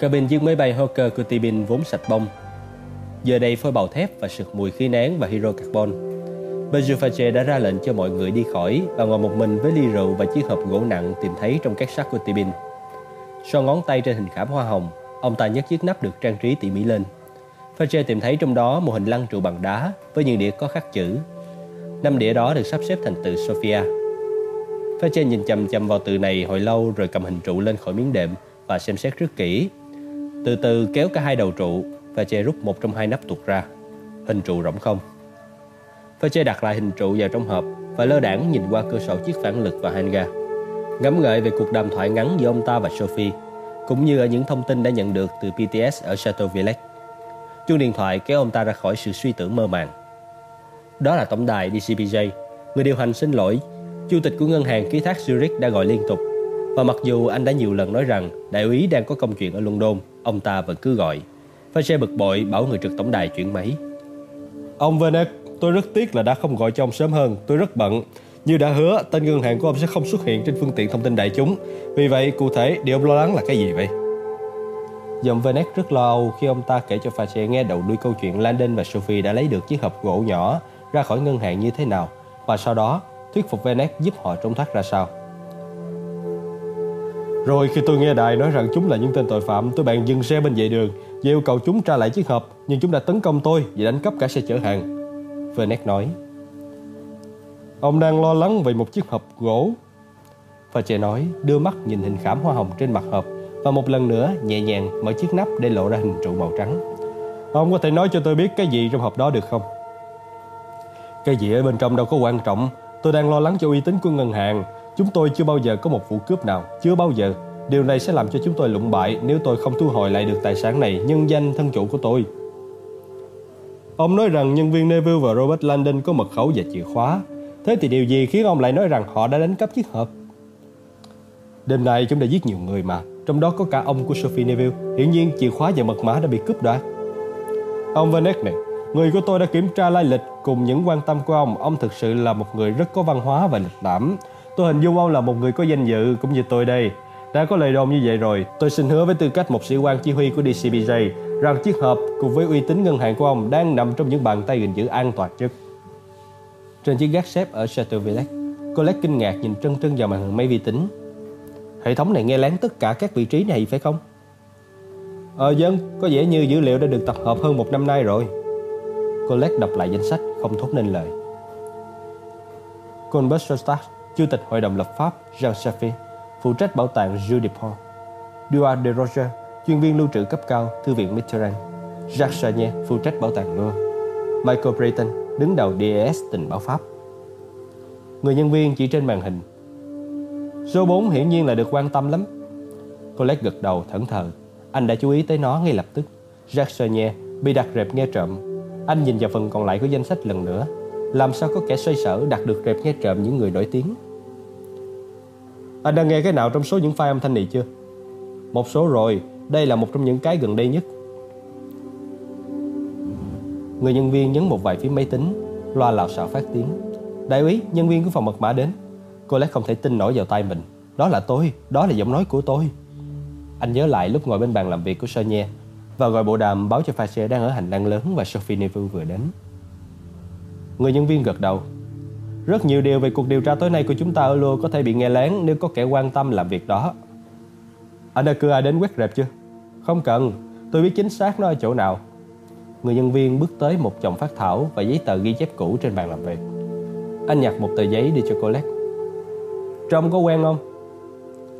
Cabin chiếc máy bay Hawker Cutibin vốn sạch bông. Giờ đây phôi bào thép và sực mùi khí nén và hydro carbon. Bejufache đã ra lệnh cho mọi người đi khỏi và ngồi một mình với ly rượu và chiếc hộp gỗ nặng tìm thấy trong các sắt của Tibin. So ngón tay trên hình khảm hoa hồng, ông ta nhấc chiếc nắp được trang trí tỉ mỉ lên. Fache tìm thấy trong đó một hình lăng trụ bằng đá với những đĩa có khắc chữ. Năm đĩa đó được sắp xếp thành từ sofia. Fache nhìn chầm chầm vào từ này hồi lâu rồi cầm hình trụ lên khỏi miếng đệm và xem xét rất kỹ. Từ từ kéo cả hai đầu trụ, và che rút một trong hai nắp tuột ra. Hình trụ rỗng không. Fache đặt lại hình trụ vào trong hộp và lơ đảng nhìn qua cửa sổ chiếc phản lực và hanga. Ngẫm ngợi về cuộc đàm thoại ngắn giữa ông ta và Sophie, cũng như ở những thông tin đã nhận được từ PTS ở Chateau Villette. Chuông điện thoại kéo ông ta ra khỏi sự suy tưởng mơ màng. Đó là tổng đài DCBJ. Người điều hành xin lỗi. Chủ tịch của ngân hàng ký thác Zurich đã gọi liên tục. Và mặc dù anh đã nhiều lần nói rằng đại úy đang có công chuyện ở London, ông ta vẫn cứ gọi. Fache bực bội bảo người trực tổng đài chuyển máy. Ông Venet, tôi rất tiếc là đã không gọi cho ông sớm hơn. Tôi rất bận. Như đã hứa, tên ngân hàng của ông sẽ không xuất hiện trên phương tiện thông tin đại chúng. Vì vậy, cụ thể, điều ông lo lắng là cái gì vậy? Giọng Venet rất lo âu khi ông ta kể cho Fache nghe đầu đuôi câu chuyện Landon và Sophie đã lấy được chiếc hộp gỗ nhỏ ra khỏi ngân hàng như thế nào và sau đó thuyết phục Venet giúp họ trốn thoát ra sao. Rồi khi tôi nghe đài nói rằng chúng là những tên tội phạm, tôi bạn dừng xe bên vệ đường và yêu cầu chúng trả lại chiếc hộp, nhưng chúng đã tấn công tôi và đánh cắp cả xe chở hàng. Vernet nói. Ông đang lo lắng về một chiếc hộp gỗ. Và trẻ nói, đưa mắt nhìn hình khảm hoa hồng trên mặt hộp và một lần nữa nhẹ nhàng mở chiếc nắp để lộ ra hình trụ màu trắng. Ông có thể nói cho tôi biết cái gì trong hộp đó được không? Cái gì ở bên trong đâu có quan trọng. Tôi đang lo lắng cho uy tín của ngân hàng. Chúng tôi chưa bao giờ có một vụ cướp nào, chưa bao giờ. Điều này sẽ làm cho chúng tôi lụng bại nếu tôi không thu hồi lại được tài sản này nhân danh thân chủ của tôi. Ông nói rằng nhân viên Neville và Robert Landon có mật khẩu và chìa khóa. Thế thì điều gì khiến ông lại nói rằng họ đã đánh cắp chiếc hộp? Đêm nay chúng đã giết nhiều người mà, trong đó có cả ông của Sophie Neville. Hiển nhiên chìa khóa và mật mã đã bị cướp đoạt. Ông Vanek này, người của tôi đã kiểm tra lai lịch cùng những quan tâm của ông. Ông thực sự là một người rất có văn hóa và lịch lãm. Tôi hình dung ông là một người có danh dự cũng như tôi đây. Đã có lời đồn như vậy rồi, tôi xin hứa với tư cách một sĩ quan chỉ huy của DCBJ rằng chiếc hộp cùng với uy tín ngân hàng của ông đang nằm trong những bàn tay gìn giữ an toàn nhất. Trên chiếc gác xếp ở Chateau Villette, Colette kinh ngạc nhìn trân trân vào màn hình máy vi tính. Hệ thống này nghe lén tất cả các vị trí này phải không? Ờ dân, có vẻ như dữ liệu đã được tập hợp hơn một năm nay rồi. Colette đọc lại danh sách, không thốt nên lời. Colbert Sostat, Chủ tịch Hội đồng lập pháp Jean Chaffee, phụ trách bảo tàng Jules Dupont. Duarte de Roger, chuyên viên lưu trữ cấp cao, Thư viện Mitterrand. Jacques Chagnet, phụ trách bảo tàng Louvre. Michael Brayton, đứng đầu DES tình báo Pháp. Người nhân viên chỉ trên màn hình. Số 4 hiển nhiên là được quan tâm lắm. Colette gật đầu thẫn thờ. Anh đã chú ý tới nó ngay lập tức. Jacques Chagnet bị đặt rệp nghe trộm. Anh nhìn vào phần còn lại của danh sách lần nữa. Làm sao có kẻ xoay sở đặt được rệp nghe trộm những người nổi tiếng? Anh đã nghe cái nào trong số những file âm thanh này chưa? Một số rồi, đây là một trong những cái gần đây nhất. Người nhân viên nhấn một vài phím máy tính, loa lào xạo phát tiếng. Đại úy, nhân viên của phòng mật mã đến. Cô lẽ không thể tin nổi vào tay mình. Đó là tôi, đó là giọng nói của tôi. Anh nhớ lại lúc ngồi bên bàn làm việc của Sonia và gọi bộ đàm báo cho Fache đang ở hành lang lớn và Sophie Neville vừa đến. Người nhân viên gật đầu. Rất nhiều điều về cuộc điều tra tối nay của chúng ta ở Lua có thể bị nghe lén nếu có kẻ quan tâm làm việc đó. Anh đã cử ai đến quét rẹp chưa? Không cần, tôi biết chính xác nó ở chỗ nào. Người nhân viên bước tới một chồng phát thảo và giấy tờ ghi chép cũ trên bàn làm việc. Anh nhặt một tờ giấy đi cho Colette. Trông có quen không?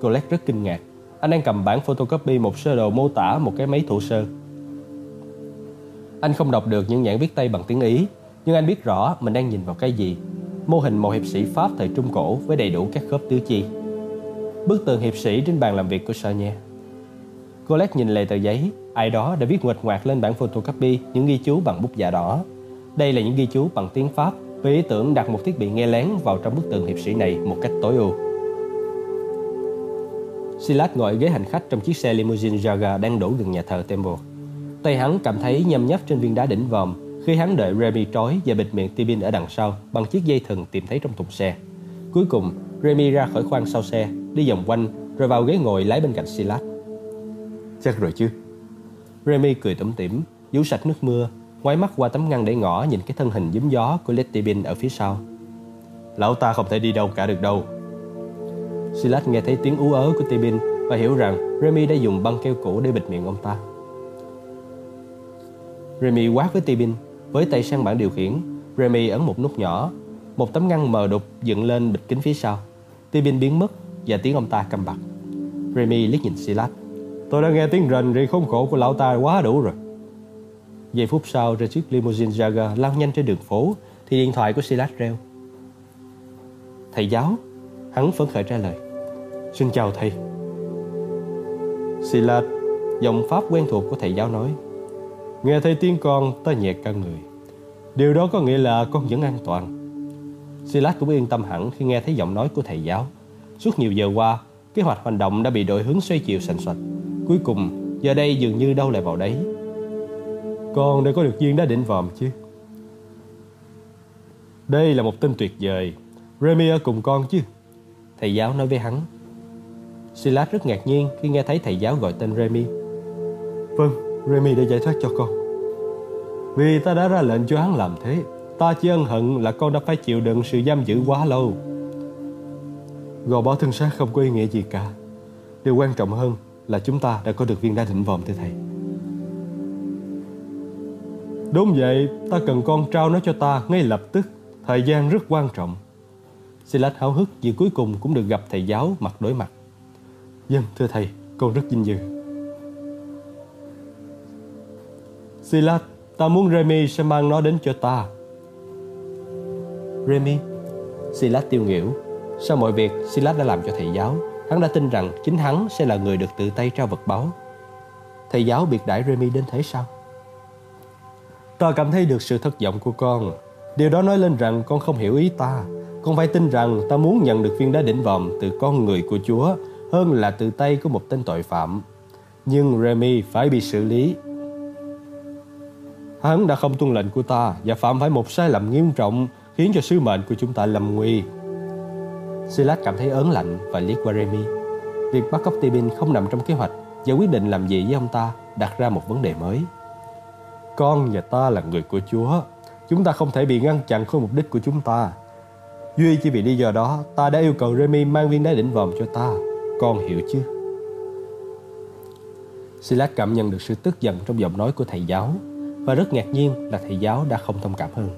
Colette rất kinh ngạc. Anh đang cầm bản photocopy một sơ đồ mô tả một cái máy thủ sơ. Anh không đọc được những nhãn viết tay bằng tiếng Ý, nhưng anh biết rõ mình đang nhìn vào cái gì. Mô hình một hiệp sĩ Pháp thời Trung Cổ với đầy đủ các khớp tứ chi. Bức tường hiệp sĩ trên bàn làm việc của Sonia. Colette nhìn lề tờ giấy, ai đó đã viết nguệch ngoạc lên bản photocopy những ghi chú bằng bút dạ đỏ. Đây là những ghi chú bằng tiếng Pháp với ý tưởng đặt một thiết bị nghe lén vào trong bức tường hiệp sĩ này một cách tối ưu. Silas ngồi ghế hành khách trong chiếc xe limousine Jaguar đang đổ gần nhà thờ Temple. Tay hắn cảm thấy nhâm nhấp trên viên đá đỉnh vòm khi hắn đợi Remy trói và bịt miệng Tibin ở đằng sau bằng chiếc dây thừng tìm thấy trong thùng xe. Cuối cùng, Remy ra khỏi khoang sau xe, đi vòng quanh rồi vào ghế ngồi lái bên cạnh Silas. Chắc rồi chứ. Remy cười tủm tỉm, vú sạch nước mưa, ngoái mắt qua tấm ngăn để ngõ nhìn cái thân hình giấm gió của Letty Bin ở phía sau. Lão ta không thể đi đâu cả được đâu. Silas nghe thấy tiếng ú ớ của Tibin và hiểu rằng Remy đã dùng băng keo cũ để bịt miệng ông ta. Remy quát với Tibin, với tay sang bảng điều khiển. Remy ấn một nút nhỏ, một tấm ngăn mờ đục dựng lên bịt kính phía sau. tia pin biến mất và tiếng ông ta câm bặt. Remy liếc nhìn Silas. Tôi đã nghe tiếng rền rì khốn khổ của lão ta quá đủ rồi. Giây phút sau, ra chiếc limousine Jaguar lao nhanh trên đường phố thì điện thoại của Silas reo. Thầy giáo, hắn phấn khởi trả lời. Xin chào thầy. Silas, giọng pháp quen thuộc của thầy giáo nói. Nghe thấy tiếng con, ta nhẹ cả người. Điều đó có nghĩa là con vẫn an toàn. Silas cũng yên tâm hẳn khi nghe thấy giọng nói của thầy giáo. Suốt nhiều giờ qua, kế hoạch hành động đã bị đổi hướng xoay chiều sành soạch. Cuối cùng, giờ đây dường như đâu lại vào đấy. Con đã có được viên đá đỉnh vòm chứ? Đây là một tin tuyệt vời. Remy ở cùng con chứ? Thầy giáo nói với hắn. Silas rất ngạc nhiên khi nghe thấy thầy giáo gọi tên Remy. Vâng, Remy đã giải thoát cho con. Vì ta đã ra lệnh cho hắn làm thế. Ta chỉ ân hận là con đã phải chịu đựng sự giam giữ quá lâu. Gò bó thân xác không có ý nghĩa gì cả. Điều quan trọng hơn là chúng ta đã có được viên đá đỉnh vòm thưa thầy. Đúng vậy, ta cần con trao nó cho ta ngay lập tức. Thời gian rất quan trọng. Silas háo hức vì cuối cùng cũng được gặp thầy giáo mặt đối mặt. Dân, vâng, thưa thầy, con rất vinh dự. Silas, ta muốn Remy sẽ mang nó đến cho ta. Remy? Silas tiêu nghỉu. Sau mọi việc Silas đã làm cho thầy giáo, hắn đã tin rằng chính hắn sẽ là người được tự tay trao vật báu. Thầy giáo biệt đãi Remy đến thế sao? Ta cảm thấy được sự thất vọng của con. Điều đó nói lên rằng con không hiểu ý ta. Con phải tin rằng ta muốn nhận được viên đá đỉnh vòm từ con người của Chúa hơn là từ tay của một tên tội phạm. Nhưng Remy phải bị xử lý. Hắn đã không tuân lệnh của ta và phạm phải một sai lầm nghiêm trọng khiến cho sứ mệnh của chúng ta lầm nguy. Silas cảm thấy ớn lạnh và liếc qua Remy. Việc bắt cóc Tibin không nằm trong kế hoạch và quyết định làm gì với ông ta đặt ra một vấn đề mới. Con và ta là người của Chúa. Chúng ta không thể bị ngăn chặn khỏi mục đích của chúng ta. Duy chỉ vì lý do đó, ta đã yêu cầu Remy mang viên đá đỉnh vòm cho ta. Con hiểu chứ? Silas cảm nhận được sự tức giận trong giọng nói của thầy giáo và rất ngạc nhiên là thầy giáo đã không thông cảm hơn.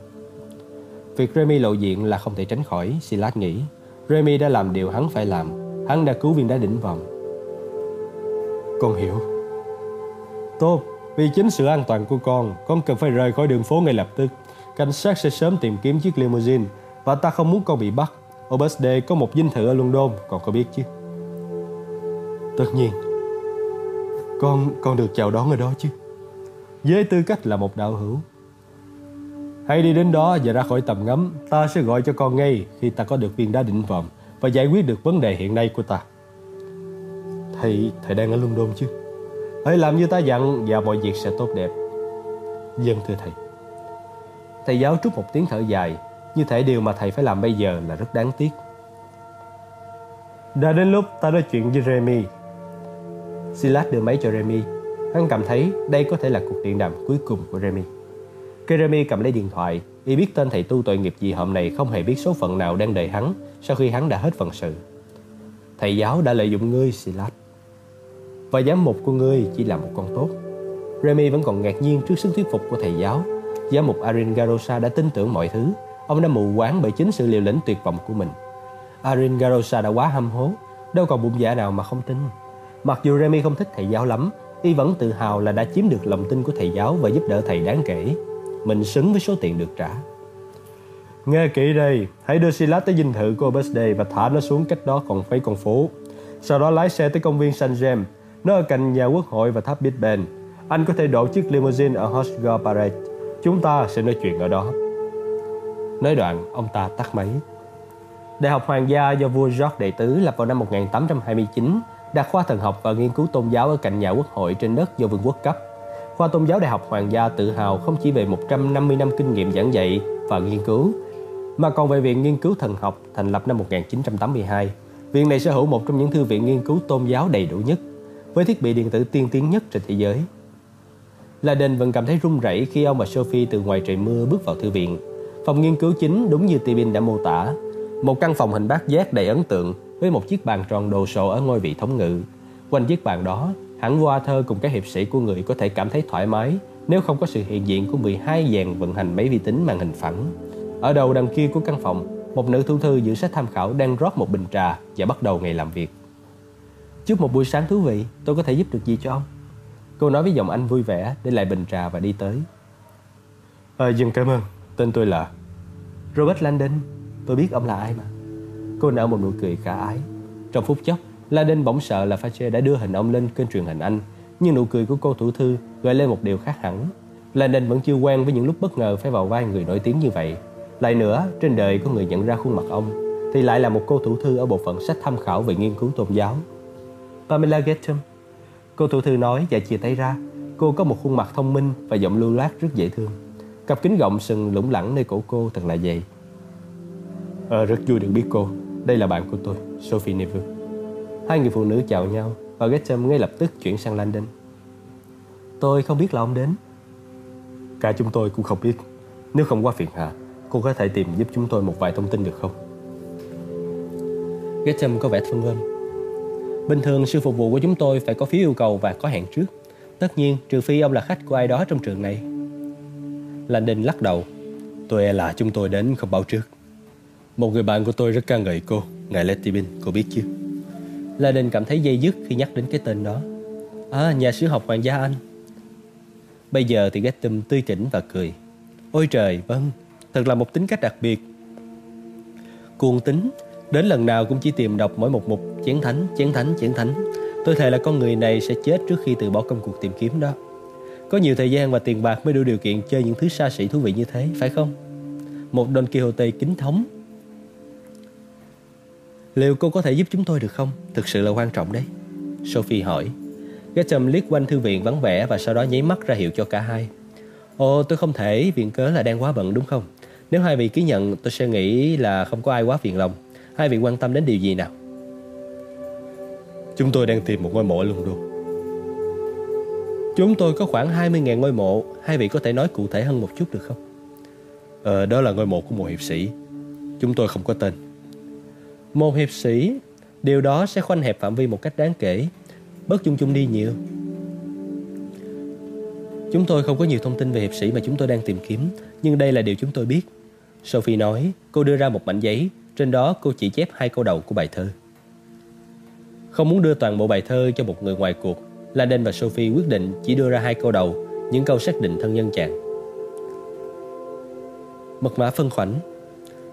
Việc Remy lộ diện là không thể tránh khỏi, Silas nghĩ. Remy đã làm điều hắn phải làm. Hắn đã cứu viên đá đỉnh vòng. Con hiểu. Tốt, vì chính sự an toàn của con, con cần phải rời khỏi đường phố ngay lập tức. Cảnh sát sẽ sớm tìm kiếm chiếc limousine và ta không muốn con bị bắt. Oberste có một dinh thự ở London, con có biết chứ? Tất nhiên. Con con được chào đón ở đó chứ. Với tư cách là một đạo hữu. Hãy đi đến đó và ra khỏi tầm ngắm. Ta sẽ gọi cho con ngay khi ta có được viên đá định vòm và giải quyết được vấn đề hiện nay của ta. Thầy, thầy đang ở London chứ? Hãy làm như ta dặn và mọi việc sẽ tốt đẹp. Dân thưa thầy. Thầy giáo trút một tiếng thở dài, như thể điều mà thầy phải làm bây giờ là rất đáng tiếc. Đã đến lúc ta nói chuyện với Remy. Silas đưa máy cho Remy. Hắn cảm thấy đây có thể là cuộc điện đàm cuối cùng của Remy. Khi Remy cầm lấy điện thoại, y biết tên thầy tu tội nghiệp gì hôm này không hề biết số phận nào đang đợi hắn sau khi hắn đã hết phận sự. Thầy giáo đã lợi dụng ngươi, Silas. Và giám mục của ngươi chỉ là một con tốt. Remy vẫn còn ngạc nhiên trước sức thuyết phục của thầy giáo. Giám mục Arin Garosa đã tin tưởng mọi thứ. Ông đã mù quáng bởi chính sự liều lĩnh tuyệt vọng của mình. Arin Garosa đã quá hâm hố, đâu còn bụng dạ nào mà không tin. Mặc dù Remy không thích thầy giáo lắm, y vẫn tự hào là đã chiếm được lòng tin của thầy giáo và giúp đỡ thầy đáng kể. Mình xứng với số tiền được trả. Nghe kỹ đây, hãy đưa Silas tới dinh thự của Oberste và thả nó xuống cách đó còn mấy con phố. Sau đó lái xe tới công viên Saint James, nó ở cạnh nhà quốc hội và tháp Big Ben. Anh có thể đổ chiếc limousine ở Horseshoe Parade. Chúng ta sẽ nói chuyện ở đó. Nói đoạn, ông ta tắt máy. Đại học Hoàng gia do vua George Đệ Tứ lập vào năm 1829 đặt khoa thần học và nghiên cứu tôn giáo ở cạnh nhà quốc hội trên đất do vương quốc cấp. Khoa tôn giáo Đại học Hoàng gia tự hào không chỉ về 150 năm kinh nghiệm giảng dạy và nghiên cứu, mà còn về Viện Nghiên cứu Thần học thành lập năm 1982. Viện này sở hữu một trong những thư viện nghiên cứu tôn giáo đầy đủ nhất. với thiết bị điện tử tiên tiến nhất trên thế giới. Laden vẫn cảm thấy run rẩy khi ông và Sophie từ ngoài trời mưa bước vào thư viện. Phòng nghiên cứu chính đúng như Tibin đã mô tả. Một căn phòng hình bát giác đầy ấn tượng với một chiếc bàn tròn đồ sộ ở ngôi vị thống ngự. Quanh chiếc bàn đó, hẳn Walter cùng các hiệp sĩ của người có thể cảm thấy thoải mái nếu không có sự hiện diện của 12 dàn vận hành máy vi tính màn hình phẳng. Ở đầu đằng kia của căn phòng, một nữ thu thư giữ sách tham khảo đang rót một bình trà và bắt đầu ngày làm việc. Chúc một buổi sáng thú vị, tôi có thể giúp được gì cho ông? Cô nói với giọng anh vui vẻ để lại bình trà và đi tới. À, dân cảm ơn, tên tôi là... Robert Landon, tôi biết ông là ai mà. Cô nở một nụ cười khả ái. Trong phút chốc, la đinh bỗng sợ là Fache đã đưa hình ông lên kênh truyền hình Anh. Nhưng nụ cười của cô thủ thư gợi lên một điều khác hẳn. la đinh vẫn chưa quen với những lúc bất ngờ phải vào vai người nổi tiếng như vậy. Lại nữa, trên đời có người nhận ra khuôn mặt ông, thì lại là một cô thủ thư ở bộ phận sách tham khảo về nghiên cứu tôn giáo. Pamela Getham, cô thủ thư nói và chia tay ra. Cô có một khuôn mặt thông minh và giọng lưu loát rất dễ thương. Cặp kính gọng sừng lủng lẳng nơi cổ cô thật là vậy À, ờ, rất vui được biết cô. Đây là bạn của tôi, Sophie Neville. Hai người phụ nữ chào nhau và Getham ngay lập tức chuyển sang London. Tôi không biết là ông đến. Cả chúng tôi cũng không biết. Nếu không quá phiền hà, cô có thể tìm giúp chúng tôi một vài thông tin được không? Getham có vẻ phân vân. Bình thường sư phục vụ của chúng tôi phải có phiếu yêu cầu và có hẹn trước. Tất nhiên, trừ phi ông là khách của ai đó trong trường này. London lắc đầu. Tôi e là chúng tôi đến không báo trước. Một người bạn của tôi rất ca ngợi cô, ngài Letty Bin, cô biết chứ? Landon cảm thấy dây dứt khi nhắc đến cái tên đó. À, nhà sử học hoàng gia Anh. Bây giờ thì Getham tươi tỉnh và cười. Ôi trời, vâng, thật là một tính cách đặc biệt. Cuồng tính, đến lần nào cũng chỉ tìm đọc mỗi một mục chén thánh, chén thánh, chén thánh. Tôi thề là con người này sẽ chết trước khi từ bỏ công cuộc tìm kiếm đó. Có nhiều thời gian và tiền bạc mới đủ điều kiện chơi những thứ xa xỉ thú vị như thế, phải không? Một Don Quixote kính thống. Liệu cô có thể giúp chúng tôi được không? Thực sự là quan trọng đấy. Sophie hỏi. Getham liếc quanh thư viện vắng vẻ và sau đó nháy mắt ra hiệu cho cả hai. Ồ, tôi không thể, viện cớ là đang quá bận đúng không? Nếu hai vị ký nhận, tôi sẽ nghĩ là không có ai quá phiền lòng. Hai vị quan tâm đến điều gì nào? Chúng tôi đang tìm một ngôi mộ ở London. Chúng tôi có khoảng 20.000 ngôi mộ. Hai vị có thể nói cụ thể hơn một chút được không? Ờ, đó là ngôi mộ của một hiệp sĩ. Chúng tôi không có tên. Một hiệp sĩ, điều đó sẽ khoanh hẹp phạm vi một cách đáng kể. Bớt chung chung đi nhiều. Chúng tôi không có nhiều thông tin về hiệp sĩ mà chúng tôi đang tìm kiếm, nhưng đây là điều chúng tôi biết. Sophie nói, cô đưa ra một mảnh giấy, trên đó cô chỉ chép hai câu đầu của bài thơ. Không muốn đưa toàn bộ bài thơ cho một người ngoài cuộc, Laden và Sophie quyết định chỉ đưa ra hai câu đầu, những câu xác định thân nhân chàng. Mật mã phân khoảnh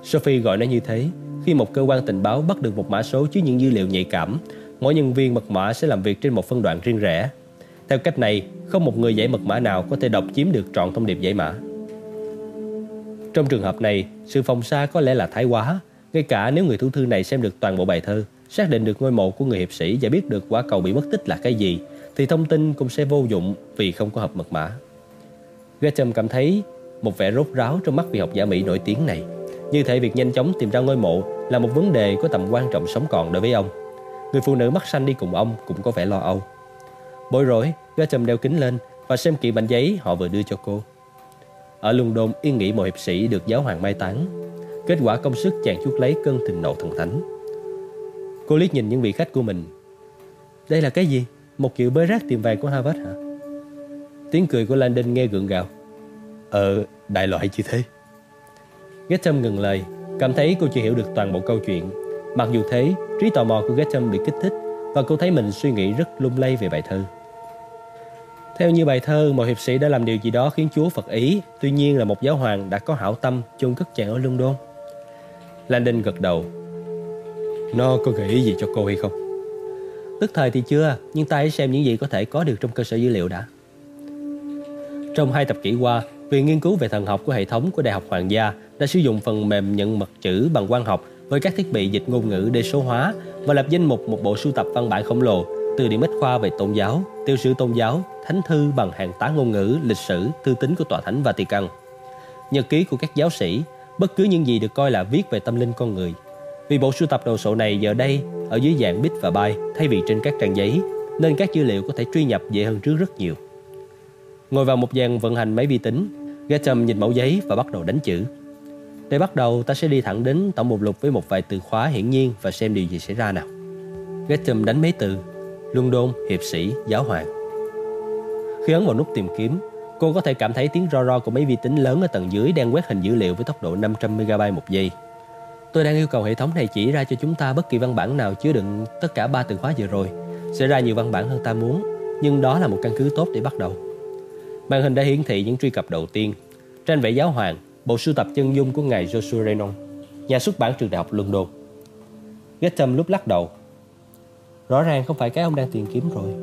Sophie gọi nó như thế khi một cơ quan tình báo bắt được một mã số chứa những dữ liệu nhạy cảm Mỗi nhân viên mật mã sẽ làm việc trên một phân đoạn riêng rẽ. Theo cách này, không một người giải mật mã nào có thể đọc chiếm được trọn thông điệp giải mã. Trong trường hợp này, sự phòng xa có lẽ là thái quá. Ngay cả nếu người thủ thư này xem được toàn bộ bài thơ Xác định được ngôi mộ của người hiệp sĩ và biết được quả cầu bị mất tích là cái gì Thì thông tin cũng sẽ vô dụng vì không có hợp mật mã. Gresham cảm thấy một vẻ rốt ráo trong mắt vị học giả Mỹ nổi tiếng này. Như thể việc nhanh chóng tìm ra ngôi mộ là một vấn đề có tầm quan trọng sống còn đối với ông. Người phụ nữ mắt xanh đi cùng ông cũng có vẻ lo âu. Bối rối, Gresham đeo kính lên và xem kỹ bản giấy họ vừa đưa cho cô. Ở London yên nghỉ một hiệp sĩ được giáo hoàng mai táng. Kết quả công sức chàng chuốt lấy cơn thịnh nộ thần thánh. Cô liếc nhìn những vị khách của mình. Đây là cái gì? Một kiểu bới rác tìm vàng của Harvard hả? Tiếng cười của Landon nghe gượng gạo. Ờ, đại loại như thế. Getham ngừng lời, cảm thấy cô chưa hiểu được toàn bộ câu chuyện. Mặc dù thế, trí tò mò của Getham bị kích thích và cô thấy mình suy nghĩ rất lung lay về bài thơ. Theo như bài thơ, một hiệp sĩ đã làm điều gì đó khiến Chúa Phật ý, tuy nhiên là một giáo hoàng đã có hảo tâm chôn cất chàng ở London. Landon gật đầu. Nó có gợi ý gì cho cô hay không? Tức thời thì chưa, nhưng ta hãy xem những gì có thể có được trong cơ sở dữ liệu đã. Trong hai tập kỷ qua, Viện nghiên cứu về thần học của hệ thống của Đại học Hoàng gia đã sử dụng phần mềm nhận mật chữ bằng quang học với các thiết bị dịch ngôn ngữ để số hóa và lập danh mục một bộ sưu tập văn bản khổng lồ từ điểm ít khoa về tôn giáo, tiêu sử tôn giáo, thánh thư bằng hàng tá ngôn ngữ, lịch sử, thư tín của tòa thánh Vatican. Nhật ký của các giáo sĩ, bất cứ những gì được coi là viết về tâm linh con người. Vì bộ sưu tập đồ sộ này giờ đây ở dưới dạng bit và byte thay vì trên các trang giấy, nên các dữ liệu có thể truy nhập dễ hơn trước rất nhiều. Ngồi vào một dàn vận hành máy vi tính, Gatom nhìn mẫu giấy và bắt đầu đánh chữ. Để bắt đầu, ta sẽ đi thẳng đến tổng mục lục với một vài từ khóa hiển nhiên và xem điều gì xảy ra nào. Gatham đánh mấy từ London, hiệp sĩ, giáo hoàng. Khi ấn vào nút tìm kiếm, cô có thể cảm thấy tiếng ro ro của mấy vi tính lớn ở tầng dưới đang quét hình dữ liệu với tốc độ 500 MB một giây. Tôi đang yêu cầu hệ thống này chỉ ra cho chúng ta bất kỳ văn bản nào chứa đựng tất cả ba từ khóa vừa rồi. Sẽ ra nhiều văn bản hơn ta muốn, nhưng đó là một căn cứ tốt để bắt đầu. Màn hình đã hiển thị những truy cập đầu tiên. Tranh vẽ giáo hoàng, bộ sưu tập chân dung của ngài Joshua Renon, nhà xuất bản trường đại học London. Getham lúc lắc đầu. Rõ ràng không phải cái ông đang tìm kiếm rồi.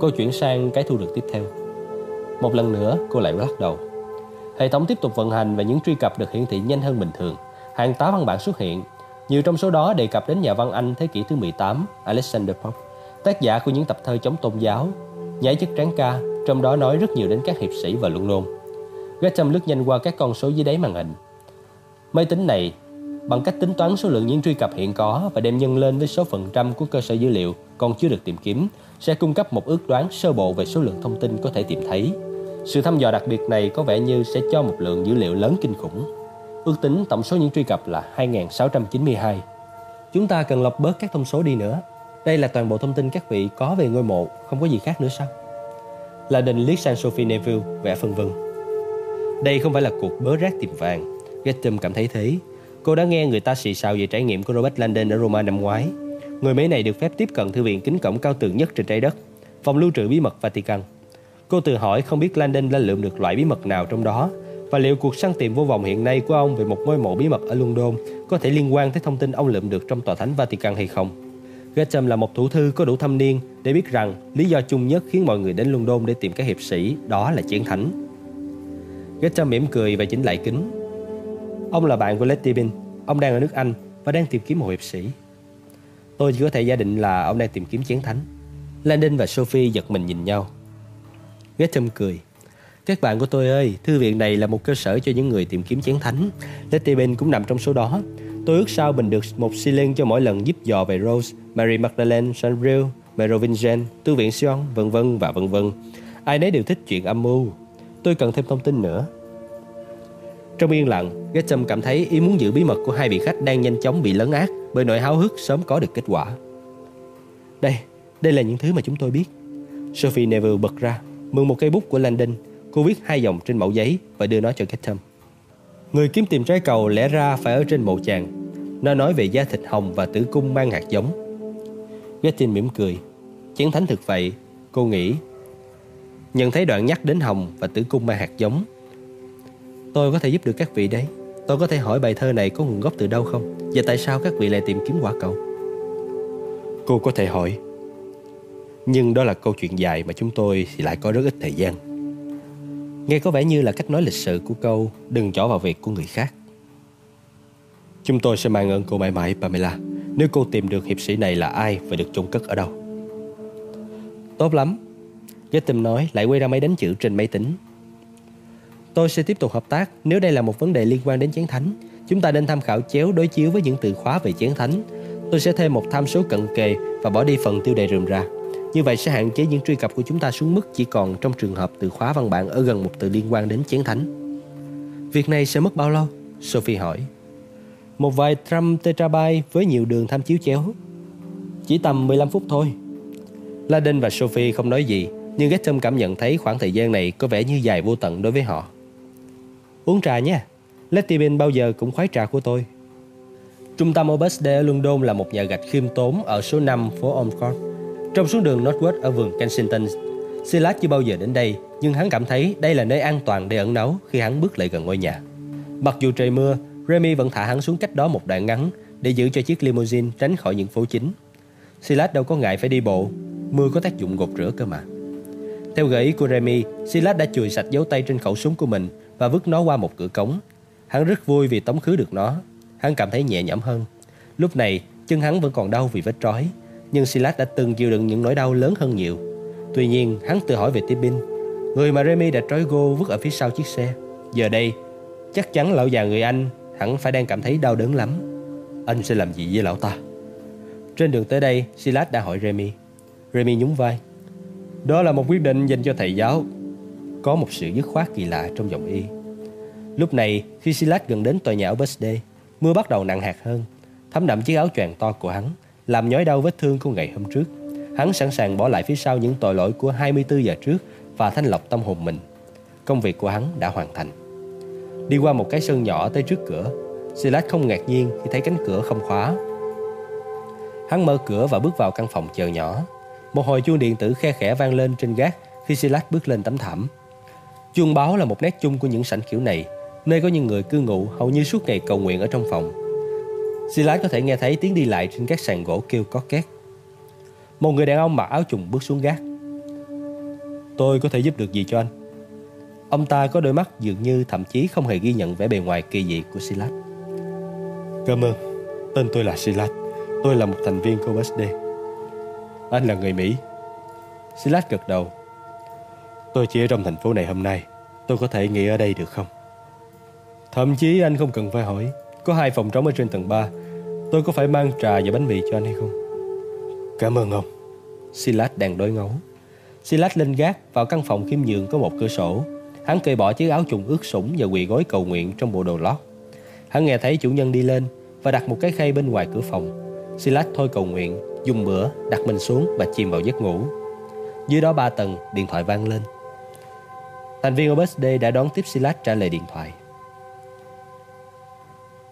Cô chuyển sang cái thu được tiếp theo. Một lần nữa, cô lại lắc đầu. Hệ thống tiếp tục vận hành và những truy cập được hiển thị nhanh hơn bình thường. Hàng tá văn bản xuất hiện. Nhiều trong số đó đề cập đến nhà văn Anh thế kỷ thứ 18, Alexander Pope, tác giả của những tập thơ chống tôn giáo, nhảy chức tráng ca, trong đó nói rất nhiều đến các hiệp sĩ và luận nôn. Gresham lướt nhanh qua các con số dưới đáy màn hình. Máy tính này, bằng cách tính toán số lượng những truy cập hiện có và đem nhân lên với số phần trăm của cơ sở dữ liệu còn chưa được tìm kiếm, sẽ cung cấp một ước đoán sơ bộ về số lượng thông tin có thể tìm thấy. Sự thăm dò đặc biệt này có vẻ như sẽ cho một lượng dữ liệu lớn kinh khủng. Ước tính tổng số những truy cập là 2.692. Chúng ta cần lọc bớt các thông số đi nữa. Đây là toàn bộ thông tin các vị có về ngôi mộ, không có gì khác nữa sao? Là đình liếc sang Sophie Neville, vẻ phân vân. Đây không phải là cuộc bớ rác tìm vàng. Getham cảm thấy thế. Cô đã nghe người ta xì xào về trải nghiệm của Robert Landon ở Roma năm ngoái. Người Mỹ này được phép tiếp cận thư viện kính cổng cao tường nhất trên trái đất, phòng lưu trữ bí mật Vatican. Cô tự hỏi không biết Landon đã lượm được loại bí mật nào trong đó và liệu cuộc săn tìm vô vọng hiện nay của ông về một ngôi mộ bí mật ở London có thể liên quan tới thông tin ông lượm được trong tòa thánh Vatican hay không. Gresham là một thủ thư có đủ thâm niên để biết rằng lý do chung nhất khiến mọi người đến London để tìm các hiệp sĩ đó là chiến thánh. Gresham mỉm cười và chỉnh lại kính. Ông là bạn của Letty Bin, ông đang ở nước Anh và đang tìm kiếm một hiệp sĩ. Tôi chỉ có thể giả định là ông đang tìm kiếm chiến thánh. Landon và Sophie giật mình nhìn nhau. Gresham cười. Các bạn của tôi ơi, thư viện này là một cơ sở cho những người tìm kiếm chiến thánh. Letty Bin cũng nằm trong số đó. Tôi ước sao mình được một xi lên cho mỗi lần giúp dò về Rose, Mary Magdalene, Sanbriel, Merovingian, thư viện Sion, vân vân và vân vân. Ai nấy đều thích chuyện âm mưu. Tôi cần thêm thông tin nữa. Trong yên lặng, Gresham cảm thấy ý muốn giữ bí mật của hai vị khách đang nhanh chóng bị lấn át bởi nỗi háo hức sớm có được kết quả. Đây, đây là những thứ mà chúng tôi biết. Sophie Neville bật ra, mượn một cây bút của Landon Cô viết hai dòng trên mẫu giấy và đưa nó cho Ketchum. Người kiếm tìm trái cầu lẽ ra phải ở trên mộ chàng. Nó nói về da thịt hồng và tử cung mang hạt giống. Gettin mỉm cười. Chén thánh thực vậy, cô nghĩ. Nhận thấy đoạn nhắc đến hồng và tử cung mang hạt giống. Tôi có thể giúp được các vị đấy. Tôi có thể hỏi bài thơ này có nguồn gốc từ đâu không? Và tại sao các vị lại tìm kiếm quả cầu? Cô có thể hỏi. Nhưng đó là câu chuyện dài mà chúng tôi thì lại có rất ít thời gian. Nghe có vẻ như là cách nói lịch sự của câu Đừng trỏ vào việc của người khác Chúng tôi sẽ mang ơn cô mãi mãi Pamela Nếu cô tìm được hiệp sĩ này là ai Và được chôn cất ở đâu Tốt lắm Gatem nói lại quay ra máy đánh chữ trên máy tính Tôi sẽ tiếp tục hợp tác Nếu đây là một vấn đề liên quan đến chén thánh Chúng ta nên tham khảo chéo đối chiếu với những từ khóa về chén thánh Tôi sẽ thêm một tham số cận kề Và bỏ đi phần tiêu đề rườm ra như vậy sẽ hạn chế những truy cập của chúng ta xuống mức chỉ còn trong trường hợp từ khóa văn bản ở gần một từ liên quan đến chén thánh. Việc này sẽ mất bao lâu? Sophie hỏi. Một vài trăm terabyte với nhiều đường tham chiếu chéo. Chỉ tầm 15 phút thôi. Laden và Sophie không nói gì, nhưng Getham cảm nhận thấy khoảng thời gian này có vẻ như dài vô tận đối với họ. Uống trà nhé. Letty Ben bao giờ cũng khoái trà của tôi. Trung tâm Opus Dei ở London là một nhà gạch khiêm tốn ở số 5 phố Omcourt. Trong xuống đường Northwood ở vườn Kensington, Silas chưa bao giờ đến đây, nhưng hắn cảm thấy đây là nơi an toàn để ẩn náu khi hắn bước lại gần ngôi nhà. Mặc dù trời mưa, Remy vẫn thả hắn xuống cách đó một đoạn ngắn để giữ cho chiếc limousine tránh khỏi những phố chính. Silas đâu có ngại phải đi bộ, mưa có tác dụng gột rửa cơ mà. Theo gợi ý của Remy, Silas đã chùi sạch dấu tay trên khẩu súng của mình và vứt nó qua một cửa cống. Hắn rất vui vì tống khứ được nó. Hắn cảm thấy nhẹ nhõm hơn. Lúc này, chân hắn vẫn còn đau vì vết trói nhưng Silas đã từng chịu đựng những nỗi đau lớn hơn nhiều. Tuy nhiên, hắn tự hỏi về Tippin, người mà Remy đã trói gô vứt ở phía sau chiếc xe. Giờ đây, chắc chắn lão già người Anh hẳn phải đang cảm thấy đau đớn lắm. Anh sẽ làm gì với lão ta? Trên đường tới đây, Silas đã hỏi Remy. Remy nhún vai. Đó là một quyết định dành cho thầy giáo. Có một sự dứt khoát kỳ lạ trong giọng y. Lúc này, khi Silas gần đến tòa nhà ở Birthday, mưa bắt đầu nặng hạt hơn, thấm đậm chiếc áo choàng to của hắn, làm nhói đau vết thương của ngày hôm trước. Hắn sẵn sàng bỏ lại phía sau những tội lỗi của 24 giờ trước và thanh lọc tâm hồn mình. Công việc của hắn đã hoàn thành. Đi qua một cái sân nhỏ tới trước cửa, Silas không ngạc nhiên khi thấy cánh cửa không khóa. Hắn mở cửa và bước vào căn phòng chờ nhỏ. Một hồi chuông điện tử khe khẽ vang lên trên gác khi Silas bước lên tấm thảm. Chuông báo là một nét chung của những sảnh kiểu này, nơi có những người cư ngụ hầu như suốt ngày cầu nguyện ở trong phòng. Silas có thể nghe thấy tiếng đi lại trên các sàn gỗ kêu có két. Một người đàn ông mặc áo trùng bước xuống gác. Tôi có thể giúp được gì cho anh? Ông ta có đôi mắt dường như thậm chí không hề ghi nhận vẻ bề ngoài kỳ dị của Silas. Cảm ơn, tên tôi là Silas. Tôi là một thành viên của BSD. Anh là người Mỹ. Silas gật đầu. Tôi chỉ ở trong thành phố này hôm nay. Tôi có thể nghỉ ở đây được không? Thậm chí anh không cần phải hỏi. Có hai phòng trống ở trên tầng 3. Tôi có phải mang trà và bánh mì cho anh hay không? Cảm ơn ông. Silas đang đối ngấu. Silas lên gác vào căn phòng khiêm nhường có một cửa sổ. Hắn cởi bỏ chiếc áo trùng ướt sũng và quỳ gối cầu nguyện trong bộ đồ lót. Hắn nghe thấy chủ nhân đi lên và đặt một cái khay bên ngoài cửa phòng. Silas thôi cầu nguyện, dùng bữa, đặt mình xuống và chìm vào giấc ngủ. Dưới đó ba tầng, điện thoại vang lên. Thành viên OBSD đã đón tiếp Silas trả lời điện thoại.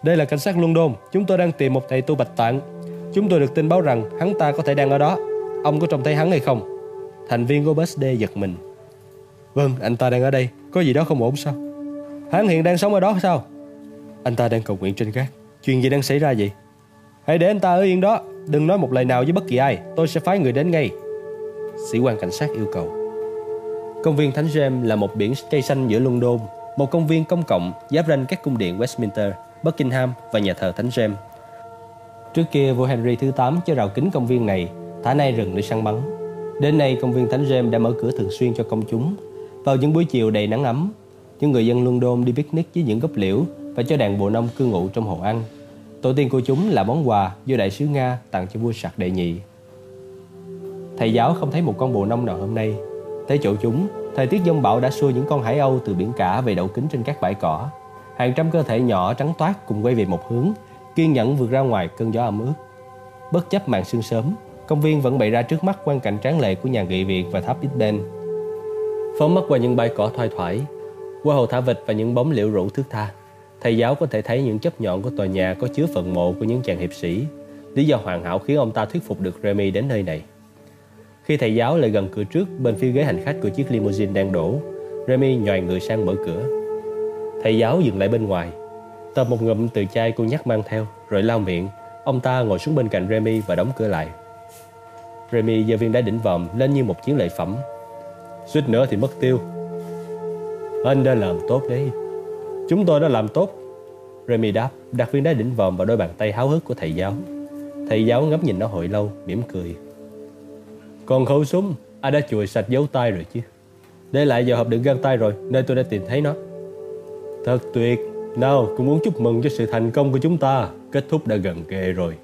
Đây là cảnh sát London, chúng tôi đang tìm một thầy tu bạch tạng. Chúng tôi được tin báo rằng hắn ta có thể đang ở đó. Ông có trông thấy hắn hay không? Thành viên của OBSD giật mình. Vâng, anh ta đang ở đây. Có gì đó không ổn sao? Hắn hiện đang sống ở đó sao? Anh ta đang cầu nguyện trên gác. Chuyện gì đang xảy ra vậy? Hãy để anh ta ở yên đó Đừng nói một lời nào với bất kỳ ai. Tôi sẽ phái người đến ngay. Sĩ quan cảnh sát yêu cầu. Công viên Thánh James là một biển cây xanh giữa London Một công viên công cộng giáp ranh các cung điện Westminster, Buckingham và nhà thờ Thánh James. Trước kia vua Henry thứ 8 cho rào kính công viên này Thả nay rừng để săn bắn. Đến nay công viên Thánh James đã mở cửa thường xuyên cho công chúng. Vào những buổi chiều đầy nắng ấm Những người dân London đi picnic với những gốc liễu Và cho đàn bồ nông cư ngụ trong hồ ăn. Tổ tiên của chúng là món quà do đại sứ Nga tặng cho vua sạc đệ nhị. Thầy giáo không thấy một con bồ nông nào hôm nay. Tới chỗ chúng, thời tiết giông bão đã xua những con hải âu từ biển cả về đậu kính trên các bãi cỏ. Hàng trăm cơ thể nhỏ trắng toát cùng quay về một hướng, kiên nhẫn vượt ra ngoài cơn gió ẩm ướt. Bất chấp màn sương sớm, công viên vẫn bày ra trước mắt quan cảnh tráng lệ của nhà nghị viện và tháp Big Ben. Phóng mắt qua những bãi cỏ thoai thoải, qua hồ thả vịt và những bóng liễu rủ thước tha. Thầy giáo có thể thấy những chấp nhọn của tòa nhà có chứa phần mộ của những chàng hiệp sĩ. Lý do hoàn hảo khiến ông ta thuyết phục được Remy đến nơi này. Khi thầy giáo lại gần cửa trước bên phía ghế hành khách của chiếc limousine đang đổ, Remy nhòi người sang mở cửa. Thầy giáo dừng lại bên ngoài, tập một ngụm từ chai cô nhắc mang theo, rồi lau miệng. Ông ta ngồi xuống bên cạnh Remy và đóng cửa lại. Remy giơ viên đá đỉnh vòm lên như một chiến lợi phẩm. Suýt nữa thì mất tiêu. Anh đã làm tốt đấy. Chúng tôi đã làm tốt. Remy đáp, đặt viên đá đỉnh vòm vào đôi bàn tay háo hức của thầy giáo. Thầy giáo ngắm nhìn nó hồi lâu, mỉm cười. Còn khẩu súng, ai đã chùi sạch dấu tay rồi chứ? Để lại vào hộp đựng găng tay rồi, nơi tôi đã tìm thấy nó. Thật tuyệt. Nào, cũng muốn chúc mừng cho sự thành công của chúng ta. Kết thúc đã gần kề rồi.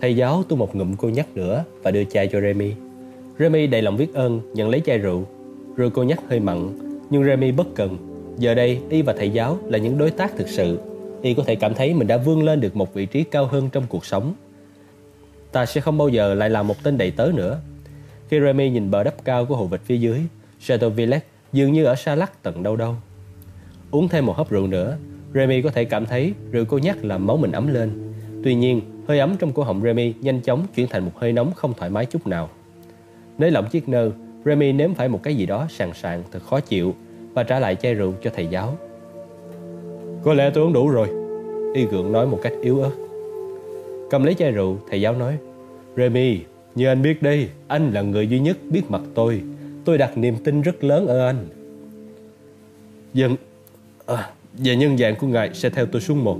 Thầy giáo tu một ngụm cô nhắc nữa và đưa chai cho Remy. Remy đầy lòng biết ơn nhận lấy chai rượu. Rồi cô nhắc hơi mặn, nhưng Remy bất cần Giờ đây, y và thầy giáo là những đối tác thực sự. Y có thể cảm thấy mình đã vươn lên được một vị trí cao hơn trong cuộc sống. Ta sẽ không bao giờ lại là một tên đầy tớ nữa. Khi Remy nhìn bờ đắp cao của hồ vịt phía dưới, Chateau Villette dường như ở xa lắc tận đâu đâu. Uống thêm một hớp rượu nữa, Remy có thể cảm thấy rượu cô nhắc làm máu mình ấm lên. Tuy nhiên, hơi ấm trong cổ họng Remy nhanh chóng chuyển thành một hơi nóng không thoải mái chút nào. Nới lỏng chiếc nơ, Remy nếm phải một cái gì đó sàn sàn thật khó chịu và trả lại chai rượu cho thầy giáo. Có lẽ tôi uống đủ rồi, Y Gượng nói một cách yếu ớt. Cầm lấy chai rượu, thầy giáo nói, Remy, như anh biết đây, anh là người duy nhất biết mặt tôi. Tôi đặt niềm tin rất lớn ở anh. Dân, à, và nhân dạng của ngài sẽ theo tôi xuống một.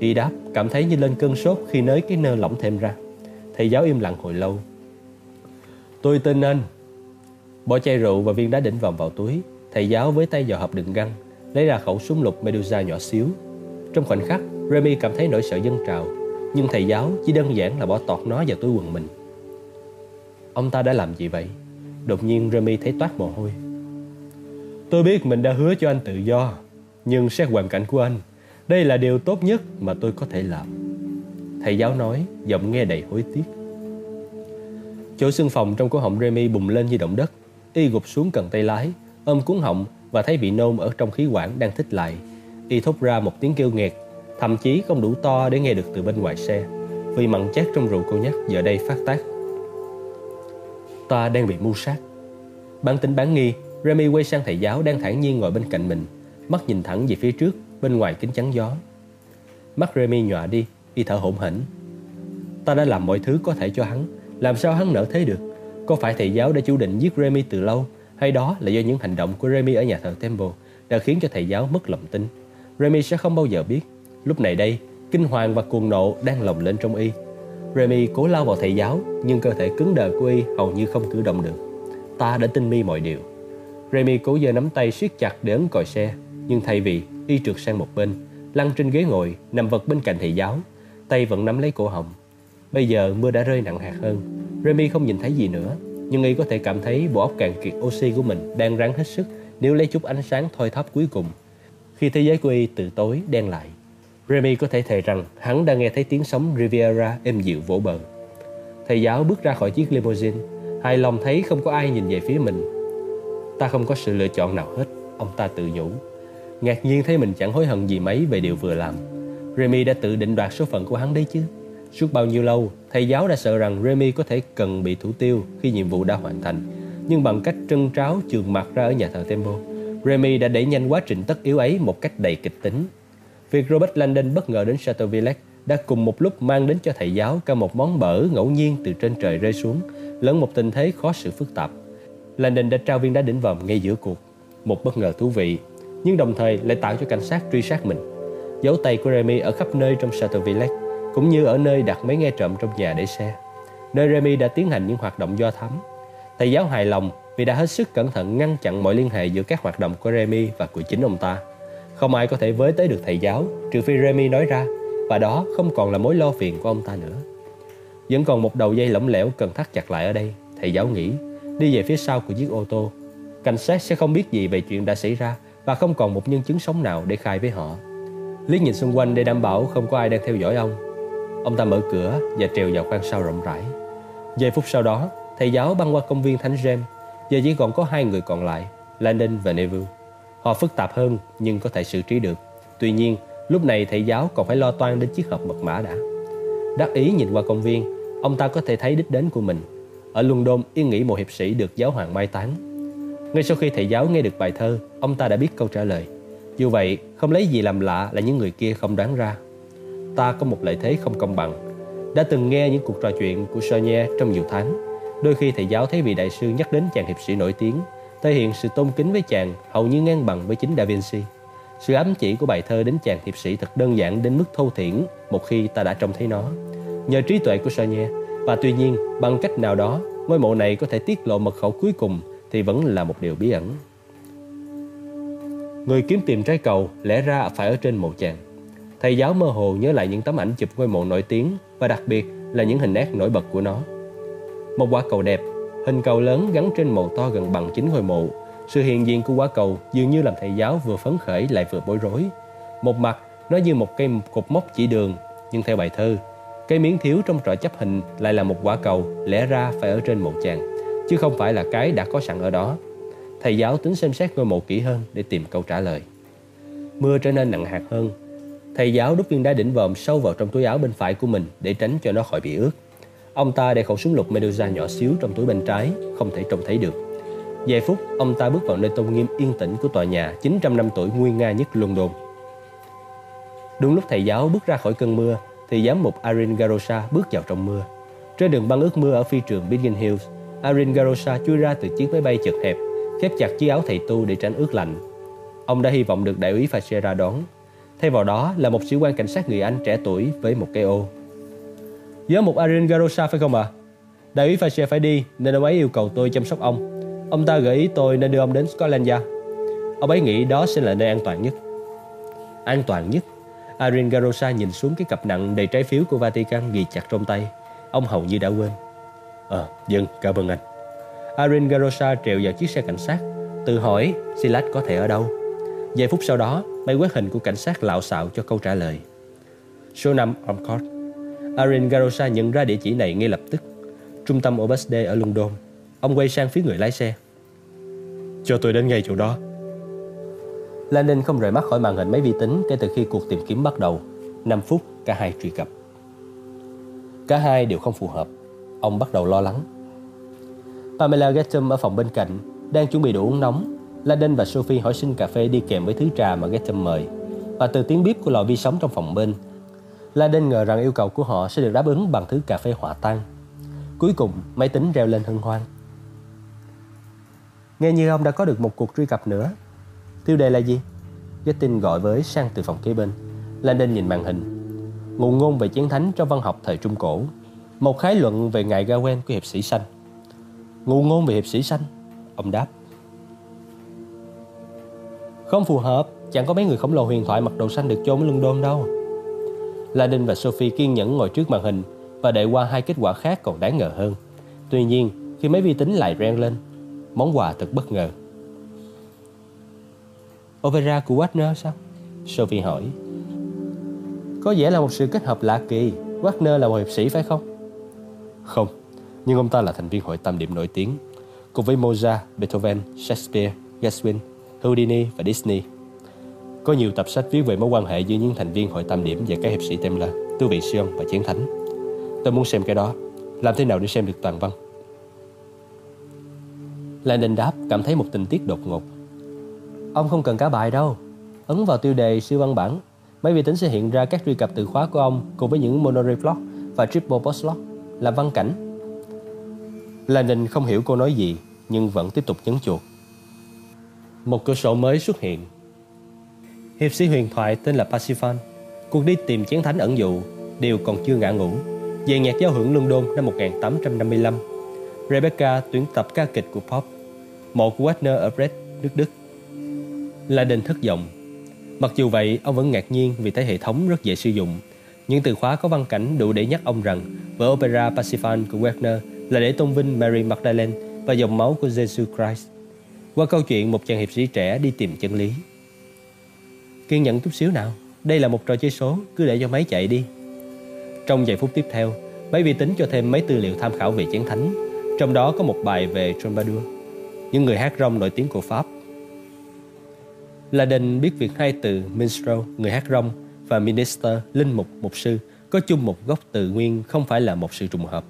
Y đáp, cảm thấy như lên cơn sốt khi nới cái nơ lỏng thêm ra. Thầy giáo im lặng hồi lâu. Tôi tin anh, Bỏ chai rượu và viên đá đỉnh vòng vào túi Thầy giáo với tay vào hộp đựng găng Lấy ra khẩu súng lục Medusa nhỏ xíu Trong khoảnh khắc Remy cảm thấy nỗi sợ dân trào Nhưng thầy giáo chỉ đơn giản là bỏ tọt nó vào túi quần mình Ông ta đã làm gì vậy? Đột nhiên Remy thấy toát mồ hôi. Tôi biết mình đã hứa cho anh tự do, nhưng xét hoàn cảnh của anh, đây là điều tốt nhất mà tôi có thể làm. Thầy giáo nói, giọng nghe đầy hối tiếc. Chỗ xương phòng trong cổ họng Remy bùng lên như động đất. Y gục xuống cần tay lái, ôm cuốn họng và thấy bị nôn ở trong khí quản đang thích lại. Y thốt ra một tiếng kêu nghẹt, thậm chí không đủ to để nghe được từ bên ngoài xe. Vì mặn chát trong rượu cô nhắc giờ đây phát tác. Ta đang bị mưu sát. Bản tính bán nghi, Remy quay sang thầy giáo đang thản nhiên ngồi bên cạnh mình, mắt nhìn thẳng về phía trước, bên ngoài kính chắn gió. Mắt Remy nhọa đi, y thở hổn hển. Ta đã làm mọi thứ có thể cho hắn, làm sao hắn nỡ thế được? Có phải thầy giáo đã chủ định giết Remy từ lâu, hay đó là do những hành động của Remy ở nhà thờ Temple đã khiến cho thầy giáo mất lòng tin? Remy sẽ không bao giờ biết. Lúc này đây, kinh hoàng và cuồng nộ đang lồng lên trong y. Remy cố lao vào thầy giáo, nhưng cơ thể cứng đờ của y hầu như không cử động được. Ta đã tin mi mọi điều. Remy cố giơ nắm tay siết chặt để ấn còi xe, nhưng thay vì y trượt sang một bên, lăn trên ghế ngồi, nằm vật bên cạnh thầy giáo, tay vẫn nắm lấy cổ họng. Bây giờ mưa đã rơi nặng hạt hơn, Remy không nhìn thấy gì nữa, nhưng y có thể cảm thấy bộ óc cạn kiệt oxy của mình đang ráng hết sức nếu lấy chút ánh sáng thoi thóp cuối cùng. Khi thế giới của y từ tối đen lại, Remy có thể thề rằng hắn đã nghe thấy tiếng sóng Riviera êm dịu vỗ bờ. Thầy giáo bước ra khỏi chiếc limousine, hài lòng thấy không có ai nhìn về phía mình. Ta không có sự lựa chọn nào hết, ông ta tự nhủ. Ngạc nhiên thấy mình chẳng hối hận gì mấy về điều vừa làm. Remy đã tự định đoạt số phận của hắn đấy chứ. Suốt bao nhiêu lâu, thầy giáo đã sợ rằng Remy có thể cần bị thủ tiêu khi nhiệm vụ đã hoàn thành. Nhưng bằng cách trân tráo trường mặt ra ở nhà thờ Temple, Remy đã đẩy nhanh quá trình tất yếu ấy một cách đầy kịch tính. Việc Robert Landon bất ngờ đến Chateau Villette đã cùng một lúc mang đến cho thầy giáo cả một món bở ngẫu nhiên từ trên trời rơi xuống, lẫn một tình thế khó xử phức tạp. Landon đã trao viên đá đỉnh vòm ngay giữa cuộc, một bất ngờ thú vị, nhưng đồng thời lại tạo cho cảnh sát truy sát mình. Dấu tay của Remy ở khắp nơi trong Chateau Villette, cũng như ở nơi đặt máy nghe trộm trong nhà để xe, nơi Remy đã tiến hành những hoạt động do thám. Thầy giáo hài lòng vì đã hết sức cẩn thận ngăn chặn mọi liên hệ giữa các hoạt động của Remy và của chính ông ta. Không ai có thể với tới được thầy giáo trừ phi Remy nói ra và đó không còn là mối lo phiền của ông ta nữa. Vẫn còn một đầu dây lỏng lẻo cần thắt chặt lại ở đây, thầy giáo nghĩ, đi về phía sau của chiếc ô tô. Cảnh sát sẽ không biết gì về chuyện đã xảy ra và không còn một nhân chứng sống nào để khai với họ. Liếc nhìn xung quanh để đảm bảo không có ai đang theo dõi ông. Ông ta mở cửa và trèo vào khoang sau rộng rãi. Giây phút sau đó, thầy giáo băng qua công viên Thánh James. Giờ chỉ còn có hai người còn lại, Landon và Neville. Họ phức tạp hơn nhưng có thể xử trí được. Tuy nhiên, lúc này thầy giáo còn phải lo toan đến chiếc hộp mật mã đã. Đắc ý nhìn qua công viên, ông ta có thể thấy đích đến của mình. Ở London yên nghỉ một hiệp sĩ được giáo hoàng mai táng. Ngay sau khi thầy giáo nghe được bài thơ, ông ta đã biết câu trả lời. Dù vậy, không lấy gì làm lạ là những người kia không đoán ra. Ta có một lợi thế không công bằng. Đã từng nghe những cuộc trò chuyện của Sonia trong nhiều tháng. Đôi khi thầy giáo thấy vị đại sư nhắc đến chàng hiệp sĩ nổi tiếng, thể hiện sự tôn kính với chàng hầu như ngang bằng với chính Da Vinci. Sự ám chỉ của bài thơ đến chàng hiệp sĩ thật đơn giản đến mức thô thiển một khi ta đã trông thấy nó. Nhờ trí tuệ của Sonia và tuy nhiên, bằng cách nào đó, ngôi mộ này có thể tiết lộ mật khẩu cuối cùng thì vẫn là một điều bí ẩn. Người kiếm tìm trái cầu lẽ ra phải ở trên mộ chàng. Thầy giáo mơ hồ nhớ lại những tấm ảnh chụp ngôi mộ nổi tiếng và đặc biệt là những hình nét nổi bật của nó. Một quả cầu đẹp Hình cầu lớn gắn trên mộ to gần bằng chính ngôi mộ. Sự hiện diện của quả cầu dường như làm thầy giáo vừa phấn khởi lại vừa bối rối. Một mặt, nó như một cây cột mốc chỉ đường, nhưng theo bài thơ, cây miếng thiếu trong trò chấp hình lại là một quả cầu lẽ ra phải ở trên mộ chàng, chứ không phải là cái đã có sẵn ở đó. Thầy giáo tính xem xét ngôi mộ kỹ hơn để tìm câu trả lời. Mưa trở nên nặng hạt hơn. Thầy giáo đút viên đá đỉnh vòm sâu vào trong túi áo bên phải của mình để tránh cho nó khỏi bị ướt. Ông ta để khẩu súng lục Medusa nhỏ xíu trong túi bên trái, không thể trông thấy được. Vài phút, ông ta bước vào nơi tôn nghiêm yên tĩnh của tòa nhà 900 năm tuổi nguy nga nhất London. Đúng lúc thầy giáo bước ra khỏi cơn mưa, thì giám mục Arin Garosa bước vào trong mưa. Trên đường băng ướt mưa ở phi trường Biggin Hills, Arin Garosa chui ra từ chiếc máy bay chật hẹp, khép chặt chiếc áo thầy tu để tránh ướt lạnh. Ông đã hy vọng được đại úy Fajera đón. Thay vào đó là một sĩ quan cảnh sát người Anh trẻ tuổi với một cây ô. Giám mục Arin Garosa phải không ạ? À? Đại úy Fache phải đi nên ông ấy yêu cầu tôi chăm sóc ông. Ông ta gợi ý tôi nên đưa ông đến Scotland Yard. Ông ấy nghĩ đó sẽ là nơi an toàn nhất. An toàn nhất? Arin Garosa nhìn xuống cái cặp nặng đầy trái phiếu của Vatican ghi chặt trong tay. Ông hầu như đã quên. Ờ, dân, cảm ơn anh. Arin Garosa trèo vào chiếc xe cảnh sát, tự hỏi Silas có thể ở đâu. Vài phút sau đó, máy quét hình của cảnh sát lạo xạo cho câu trả lời. Số 5 Ormcourt. Arin Garosa nhận ra địa chỉ này ngay lập tức. Trung tâm Obasde ở London. Ông quay sang phía người lái xe. Cho tôi đến ngay chỗ đó. Landon không rời mắt khỏi màn hình máy vi tính kể từ khi cuộc tìm kiếm bắt đầu. 5 phút, cả hai truy cập. Cả hai đều không phù hợp. Ông bắt đầu lo lắng. Pamela Getham ở phòng bên cạnh đang chuẩn bị đồ uống nóng. Landon và Sophie hỏi xin cà phê đi kèm với thứ trà mà Gatham mời. Và từ tiếng bíp của lò vi sóng trong phòng bên, Landon ngờ rằng yêu cầu của họ sẽ được đáp ứng bằng thứ cà phê hỏa tan. Cuối cùng, máy tính reo lên hân hoan. Nghe như ông đã có được một cuộc truy cập nữa. Tiêu đề là gì? Gettin gọi với sang từ phòng kế bên. Landon nhìn màn hình. Ngụ ngôn về chiến thánh trong văn học thời Trung Cổ. Một khái luận về ngài Gawain của hiệp sĩ xanh. Ngụ ngôn về hiệp sĩ xanh. Ông đáp. Không phù hợp, chẳng có mấy người khổng lồ huyền thoại mặc đồ xanh được chôn ở London đâu. Landon và Sophie kiên nhẫn ngồi trước màn hình và đợi qua hai kết quả khác còn đáng ngờ hơn. Tuy nhiên, khi máy vi tính lại reng lên, món quà thật bất ngờ. Opera của Wagner sao? Sophie hỏi. Có vẻ là một sự kết hợp lạ kỳ. Wagner là một hiệp sĩ phải không? Không, nhưng ông ta là thành viên hội tam điểm nổi tiếng, cùng với Mozart, Beethoven, Shakespeare, Gershwin, Houdini và Disney. Có nhiều tập sách viết về mối quan hệ giữa những thành viên hội tam điểm và các hiệp sĩ Templar, tứ vị Sion và chiến thánh. Tôi muốn xem cái đó. Làm thế nào để xem được toàn văn? Landon đáp cảm thấy một tình tiết đột ngột. Ông không cần cả bài đâu. Ấn vào tiêu đề siêu văn bản. Máy vi tính sẽ hiện ra các truy cập từ khóa của ông cùng với những monoreflog và triple postlog là văn cảnh. Landon không hiểu cô nói gì nhưng vẫn tiếp tục nhấn chuột. Một cửa sổ mới xuất hiện. Hiệp sĩ huyền thoại tên là Pasiphan. Cuộc đi tìm chiến thánh ẩn dụ đều còn chưa ngã ngủ. Về nhạc giao hưởng London năm 1855, Rebecca tuyển tập ca kịch của Pop, mộ của Wagner ở Brest, nước Đức. Landon thất vọng. Mặc dù vậy, ông vẫn ngạc nhiên vì thấy hệ thống rất dễ sử dụng. Những từ khóa có văn cảnh đủ để nhắc ông rằng vở opera Parsifal của Wagner là để tôn vinh Mary Magdalene và dòng máu của Jesus Christ. Qua câu chuyện một chàng hiệp sĩ trẻ đi tìm chân lý. Kiên nhẫn chút xíu nào, đây là một trò chơi số, cứ để cho máy chạy đi. Trong vài phút tiếp theo, máy vi tính cho thêm mấy tư liệu tham khảo về chiến thánh, trong đó có một bài về Troubadour, những người hát rong nổi tiếng của Pháp. Laden biết việc hai từ minstrel, người hát rong, và minister, linh mục, mục sư có chung một gốc từ nguyên không phải là một sự trùng hợp.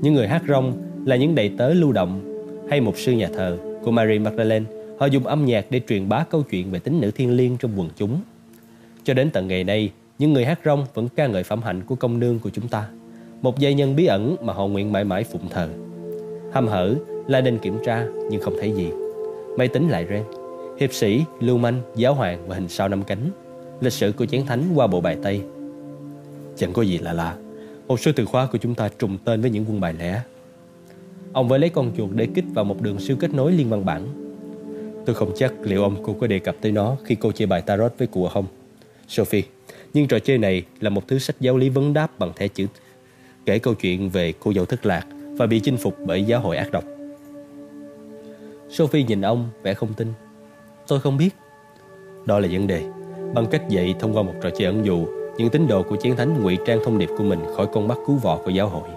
Những người hát rong là những đầy tớ lưu động hay mục sư nhà thờ của Mary Magdalene. Họ dùng âm nhạc để truyền bá câu chuyện về tính nữ thiên liêng trong quần chúng. Cho đến tận ngày nay, những người hát rong vẫn ca ngợi phẩm hạnh của công nương của chúng ta. Một giai nhân bí ẩn mà họ nguyện mãi mãi phụng thờ. Hăm hở, la nên kiểm tra nhưng không thấy gì. Máy tính lại reng. Hiệp sĩ, lưu manh, giáo hoàng và hình sao năm cánh. Lịch sử của chén thánh qua bộ bài Tây. Chẳng có gì lạ lạ. Một số từ khóa của chúng ta trùng tên với những quân bài lẻ. Ông phải lấy con chuột để kích vào một đường siêu kết nối liên văn bản. Tôi không chắc liệu ông cô có đề cập tới nó khi cô chơi bài tarot với cụ không. Sophie, nhưng trò chơi này là một thứ sách giáo lý vấn đáp bằng thẻ chữ kể câu chuyện về cô dâu thất lạc và bị chinh phục bởi giáo hội ác độc. Sophie nhìn ông vẻ không tin. Tôi không biết. Đó là vấn đề. Bằng cách dạy thông qua một trò chơi ẩn dụ, những tín đồ của chiến thánh ngụy trang thông điệp của mình khỏi con mắt cứu vọ của giáo hội.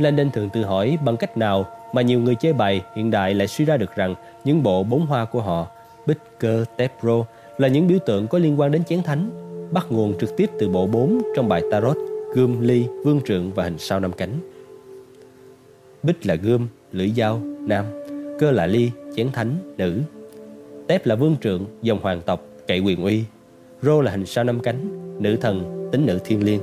Landon thường tự hỏi bằng cách nào mà nhiều người chơi bài hiện đại lại suy ra được rằng những bộ bốn hoa của họ, bích, cơ, tép, rô là những biểu tượng có liên quan đến chén thánh, bắt nguồn trực tiếp từ bộ bốn trong bài tarot, gươm, ly, vương trượng và hình sao năm cánh. Bích là gươm, lưỡi dao, nam, cơ là ly, chén thánh, nữ. Tép là vương trượng, dòng hoàng tộc, cậy quyền uy. Rô là hình sao năm cánh, nữ thần, tính nữ thiên liêng.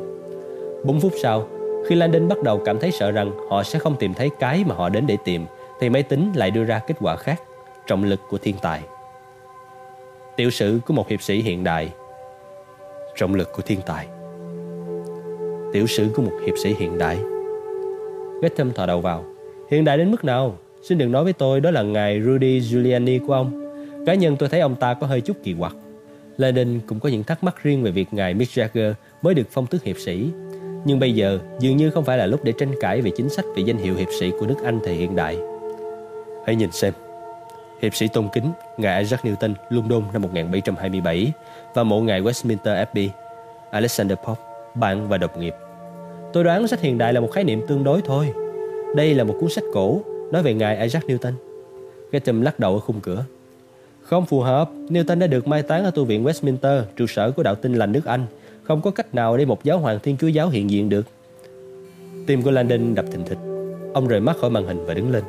Bốn phút sau, khi Landon bắt đầu cảm thấy sợ rằng họ sẽ không tìm thấy cái mà họ đến để tìm, thì máy tính lại đưa ra kết quả khác, trọng lực của thiên tài. Tiểu sử của một hiệp sĩ hiện đại Trọng lực của thiên tài. Tiểu sử của một hiệp sĩ hiện đại. Getham thò đầu vào. Hiện đại đến mức nào? Xin đừng nói với tôi đó là ngài Rudy Giuliani của ông. Cá nhân tôi thấy ông ta có hơi chút kỳ quặc. Lenin cũng có những thắc mắc riêng về việc ngài Mick Jagger mới được phong tước hiệp sĩ. Nhưng bây giờ dường như không phải là lúc để tranh cãi về chính sách về danh hiệu hiệp sĩ của nước Anh thời hiện đại. Hãy nhìn xem. Hiệp sĩ tôn kính ngài Isaac Newton, London năm 1727 và mộ ngài Westminster Abbey, Alexander Pope, bạn và đồng nghiệp. Tôi đoán sách hiện đại là một khái niệm tương đối thôi. Đây là một cuốn sách cổ nói về ngài Isaac Newton. Gatham lắc đầu ở khung cửa. Không phù hợp, Newton đã được mai táng ở tu viện Westminster, trụ sở của đạo tin lành nước Anh. Không có cách nào để một giáo hoàng thiên chúa giáo hiện diện được. Tim của Landon đập thình thịch. Ông rời mắt khỏi màn hình và đứng lên.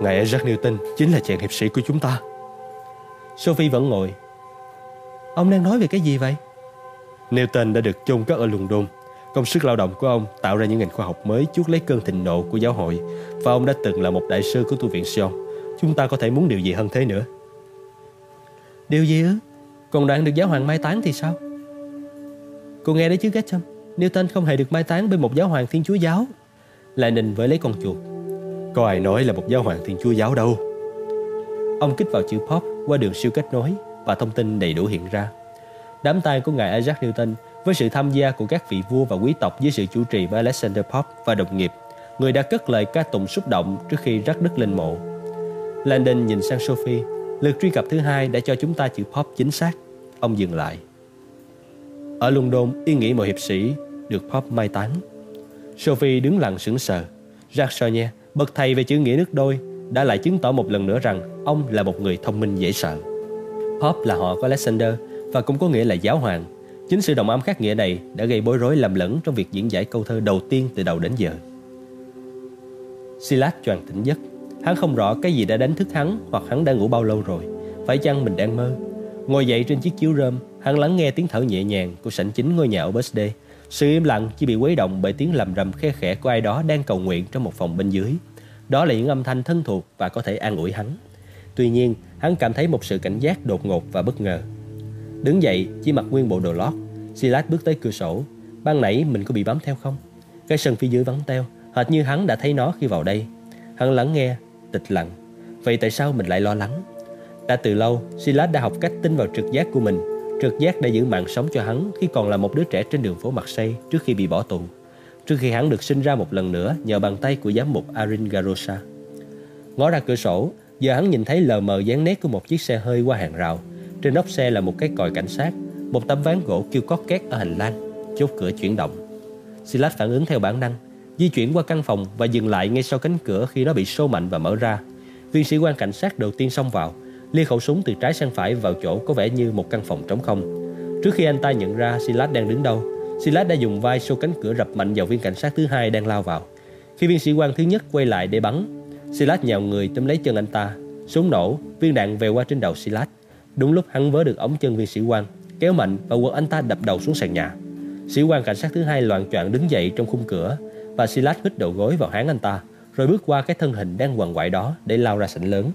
Ngài Isaac Newton chính là chàng hiệp sĩ của chúng ta. Sophie vẫn ngồi. Ông đang nói về cái gì vậy? Newton đã được chôn cất ở London. Công sức lao động của ông tạo ra những ngành khoa học mới chuốt lấy cơn thịnh nộ của giáo hội và ông đã từng là một đại sư của tu viện Sion. Chúng ta có thể muốn điều gì hơn thế nữa? Điều gì ư? Còn đoạn được giáo hoàng mai táng thì sao? Cô nghe đấy chứ Getcham Newton không hề được mai táng bên một giáo hoàng thiên chúa giáo Lại nình với lấy con chuột Có ai nói là một giáo hoàng thiên chúa giáo đâu Ông kích vào chữ pop qua đường siêu kết nối Và thông tin đầy đủ hiện ra Đám tang của ngài Isaac Newton với sự tham gia của các vị vua và quý tộc dưới sự chủ trì của Alexander Pope và đồng nghiệp, người đã cất lời ca tụng xúc động trước khi rắc đất lên mộ. Landon nhìn sang Sophie, lượt truy cập thứ hai đã cho chúng ta chữ Pope chính xác. Ông dừng lại. Ở London, ý nghĩ một hiệp sĩ được Pope mai táng. Sophie đứng lặng sững sờ. Jacques Chonier, bậc thầy về chữ nghĩa nước đôi, đã lại chứng tỏ một lần nữa rằng ông là một người thông minh dễ sợ. Pope là họ của Alexander và cũng có nghĩa là giáo hoàng. Chính sự đồng âm khác nghĩa này đã gây bối rối lầm lẫn trong việc diễn giải câu thơ đầu tiên từ đầu đến giờ. Silas choàng tỉnh giấc. Hắn không rõ cái gì đã đánh thức hắn hoặc hắn đã ngủ bao lâu rồi. Phải chăng mình đang mơ? Ngồi dậy trên chiếc chiếu rơm, hắn lắng nghe tiếng thở nhẹ nhàng của sảnh chính ngôi nhà ở BSD. Sự im lặng chỉ bị quấy động bởi tiếng lầm rầm khe khẽ của ai đó đang cầu nguyện trong một phòng bên dưới. Đó là những âm thanh thân thuộc và có thể an ủi hắn. Tuy nhiên, hắn cảm thấy một sự cảnh giác đột ngột và bất ngờ. Đứng dậy, chỉ mặc nguyên bộ đồ lót, Silas bước tới cửa sổ. Ban nãy mình có bị bám theo không? Cái sân phía dưới vắng teo, hệt như hắn đã thấy nó khi vào đây. Hắn lắng nghe, tịch lặng. Vậy tại sao mình lại lo lắng? Đã từ lâu, Silas đã học cách tin vào trực giác của mình. Trực giác đã giữ mạng sống cho hắn khi còn là một đứa trẻ trên đường phố mặt xây trước khi bị bỏ tù. Trước khi hắn được sinh ra một lần nữa nhờ bàn tay của giám mục Arin Garosa. Ngó ra cửa sổ, giờ hắn nhìn thấy lờ mờ dáng nét của một chiếc xe hơi qua hàng rào. Trên nóc xe là một cái còi cảnh sát, một tấm ván gỗ kêu cót két ở hành lang, chốt cửa chuyển động. Silas phản ứng theo bản năng, di chuyển qua căn phòng và dừng lại ngay sau cánh cửa khi nó bị sô mạnh và mở ra. Viên sĩ quan cảnh sát đầu tiên xông vào, lia khẩu súng từ trái sang phải vào chỗ có vẻ như một căn phòng trống không. Trước khi anh ta nhận ra Silas đang đứng đâu, Silas đã dùng vai xô cánh cửa rập mạnh vào viên cảnh sát thứ hai đang lao vào. Khi viên sĩ quan thứ nhất quay lại để bắn, Silas nhào người tóm lấy chân anh ta. Súng nổ, viên đạn về qua trên đầu Silas. Đúng lúc hắn vớ được ống chân viên sĩ quan, kéo mạnh và quật anh ta đập đầu xuống sàn nhà. Sĩ quan cảnh sát thứ hai loạn choạng đứng dậy trong khung cửa và Silas hít đầu gối vào háng anh ta, rồi bước qua cái thân hình đang quằn quại đó để lao ra sảnh lớn.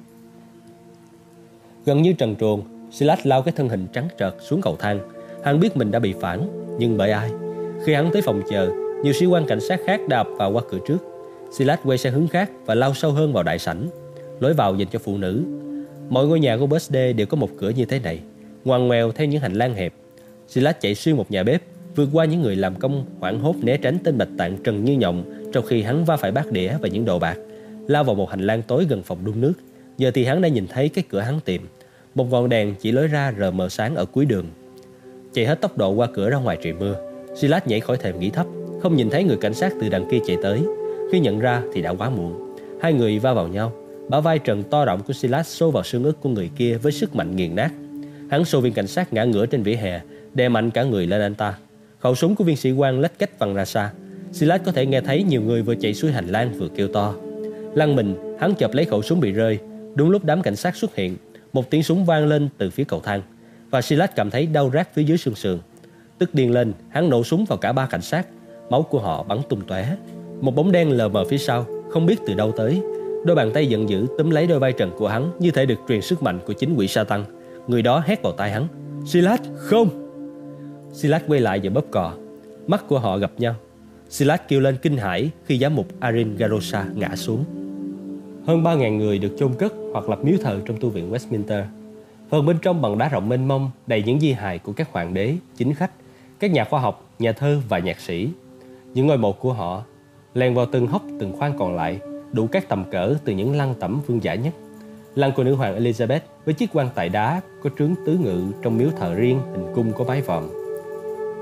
Gần như trần truồng, Silas lao cái thân hình trắng trợt xuống cầu thang. Hắn biết mình đã bị phản, nhưng bởi ai? Khi hắn tới phòng chờ, nhiều sĩ quan cảnh sát khác đạp vào qua cửa trước. Silas quay sang hướng khác và lao sâu hơn vào đại sảnh. Lối vào dành cho phụ nữ. Mọi ngôi nhà của Birthday đều có một cửa như thế này, ngoằn ngoèo theo những hành lang hẹp. Silas chạy xuyên một nhà bếp, vượt qua những người làm công hoảng hốt né tránh tên bạch tạng trần như nhộng trong khi hắn va phải bát đĩa và những đồ bạc, lao vào một hành lang tối gần phòng đun nước. Giờ thì hắn đã nhìn thấy cái cửa hắn tìm, một ngọn đèn chỉ lối ra rờ mờ sáng ở cuối đường. Chạy hết tốc độ qua cửa ra ngoài trời mưa, Silas nhảy khỏi thềm nghỉ thấp, không nhìn thấy người cảnh sát từ đằng kia chạy tới. Khi nhận ra thì đã quá muộn. Hai người va vào nhau, bả vai trần to rộng của Silas xô vào xương ức của người kia với sức mạnh nghiền nát. Hắn xô viên cảnh sát ngã ngửa trên vỉa hè, đè mạnh cả người lên anh ta. Khẩu súng của viên sĩ quan lách cách văng ra xa. Silas có thể nghe thấy nhiều người vừa chạy xuôi hành lang vừa kêu to. Lăn mình, hắn chập lấy khẩu súng bị rơi. Đúng lúc đám cảnh sát xuất hiện, một tiếng súng vang lên từ phía cầu thang và Silas cảm thấy đau rát phía dưới xương sườn. Tức điên lên, hắn nổ súng vào cả ba cảnh sát. Máu của họ bắn tung tóe. Một bóng đen lờ mờ phía sau, không biết từ đâu tới. Đôi bàn tay giận dữ túm lấy đôi vai trần của hắn như thể được truyền sức mạnh của chính quỷ sa tăng. Người đó hét vào tai hắn. Silas, không! Silas quay lại và bóp cò. Mắt của họ gặp nhau. Silas kêu lên kinh hãi khi giám mục Arin Garosa ngã xuống. Hơn 3.000 người được chôn cất hoặc lập miếu thờ trong tu viện Westminster. Phần bên trong bằng đá rộng mênh mông đầy những di hài của các hoàng đế, chính khách, các nhà khoa học, nhà thơ và nhạc sĩ. Những ngôi mộ của họ len vào từng hốc từng khoang còn lại, đủ các tầm cỡ từ những lăng tẩm vương giả nhất. Lăng của nữ hoàng Elizabeth với chiếc quan tài đá có trướng tứ ngự trong miếu thờ riêng hình cung có mái vòm.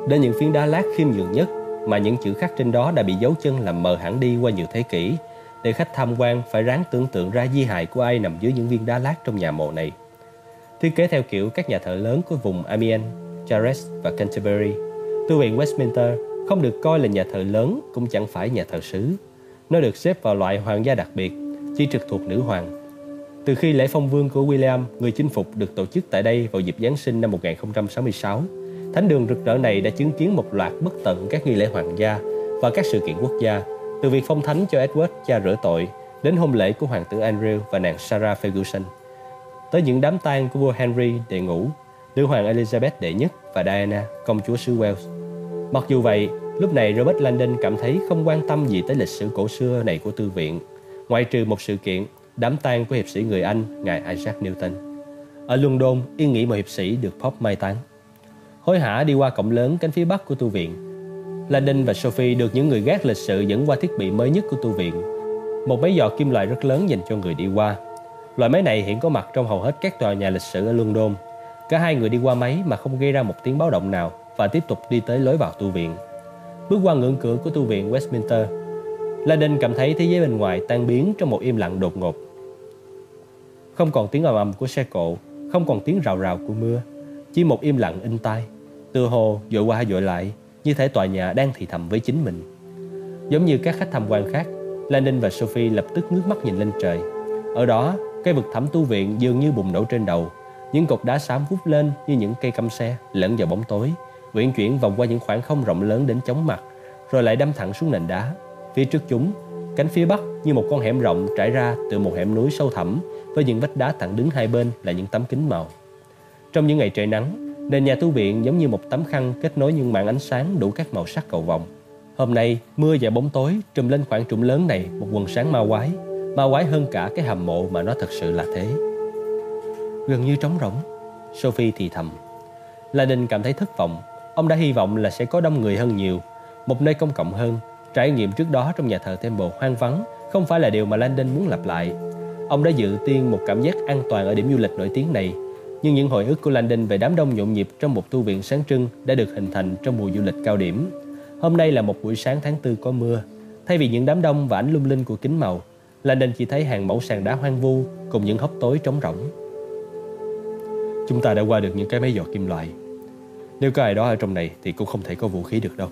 Đến những phiến đá lát khiêm nhường nhất mà những chữ khắc trên đó đã bị dấu chân làm mờ hẳn đi qua nhiều thế kỷ để khách tham quan phải ráng tưởng tượng ra di hài của ai nằm dưới những viên đá lát trong nhà mộ này. Thiết kế theo kiểu các nhà thờ lớn của vùng Amiens, Chartres và Canterbury, tu viện Westminster không được coi là nhà thờ lớn cũng chẳng phải nhà thờ xứ. Nó được xếp vào loại hoàng gia đặc biệt, chỉ trực thuộc nữ hoàng. Từ khi lễ phong vương của William, người chinh phục được tổ chức tại đây vào dịp Giáng sinh năm 1066, thánh đường rực rỡ này đã chứng kiến một loạt bất tận các nghi lễ hoàng gia và các sự kiện quốc gia, từ việc phong thánh cho Edward cha rửa tội đến hôn lễ của hoàng tử Andrew và nàng Sarah Ferguson, tới những đám tang của vua Henry đệ ngũ, nữ hoàng Elizabeth đệ nhất và Diana, công chúa xứ Wales. Mặc dù vậy, lúc này Robert Landon cảm thấy không quan tâm gì tới lịch sử cổ xưa này của tư viện, ngoại trừ một sự kiện đám tang của hiệp sĩ người Anh, ngài Isaac Newton. Ở London, yên nghỉ một hiệp sĩ được Pope mai táng. Hối hả đi qua cổng lớn cánh phía bắc của tu viện. Landon và Sophie được những người gác lịch sự dẫn qua thiết bị mới nhất của tu viện. Một máy dò kim loại rất lớn dành cho người đi qua. Loại máy này hiện có mặt trong hầu hết các tòa nhà lịch sử ở London. Cả hai người đi qua máy mà không gây ra một tiếng báo động nào và tiếp tục đi tới lối vào tu viện. Bước qua ngưỡng cửa của tu viện Westminster, Landon cảm thấy thế giới bên ngoài tan biến trong một im lặng đột ngột. Không còn tiếng ầm ầm của xe cộ, không còn tiếng rào rào của mưa, chỉ một im lặng in tai, từ hồ dội qua dội lại, như thể tòa nhà đang thì thầm với chính mình. Giống như các khách tham quan khác, Landon và Sophie lập tức ngước mắt nhìn lên trời. Ở đó, cây vực thẳm tu viện dường như bùng nổ trên đầu, những cột đá xám vút lên như những cây căm xe lẫn vào bóng tối, uyển chuyển vòng qua những khoảng không rộng lớn đến chóng mặt, rồi lại đâm thẳng xuống nền đá. Phía trước chúng, cánh phía bắc như một con hẻm rộng trải ra từ một hẻm núi sâu thẳm với những vách đá thẳng đứng hai bên là những tấm kính màu. Trong những ngày trời nắng, nền nhà tu viện giống như một tấm khăn kết nối những mạng ánh sáng đủ các màu sắc cầu vồng. Hôm nay, mưa và bóng tối trùm lên khoảng trũng lớn này một quần sáng ma quái, ma quái hơn cả cái hầm mộ mà nó thật sự là thế. Gần như trống rỗng, Sophie thì thầm. La Đình cảm thấy thất vọng. Ông đã hy vọng là sẽ có đông người hơn nhiều, một nơi công cộng hơn. Trải nghiệm trước đó trong nhà thờ Temple hoang vắng không phải là điều mà Landon muốn lặp lại. Ông đã dự tiên một cảm giác an toàn ở điểm du lịch nổi tiếng này nhưng những hồi ức của Landon về đám đông nhộn nhịp trong một tu viện sáng trưng đã được hình thành trong mùa du lịch cao điểm. Hôm nay là một buổi sáng tháng tư có mưa. Thay vì những đám đông và ánh lung linh của kính màu, Landon chỉ thấy hàng mẫu sàn đá hoang vu cùng những hốc tối trống rỗng. Chúng ta đã qua được những cái máy dò kim loại. Nếu có ai đó ở trong này thì cũng không thể có vũ khí được đâu.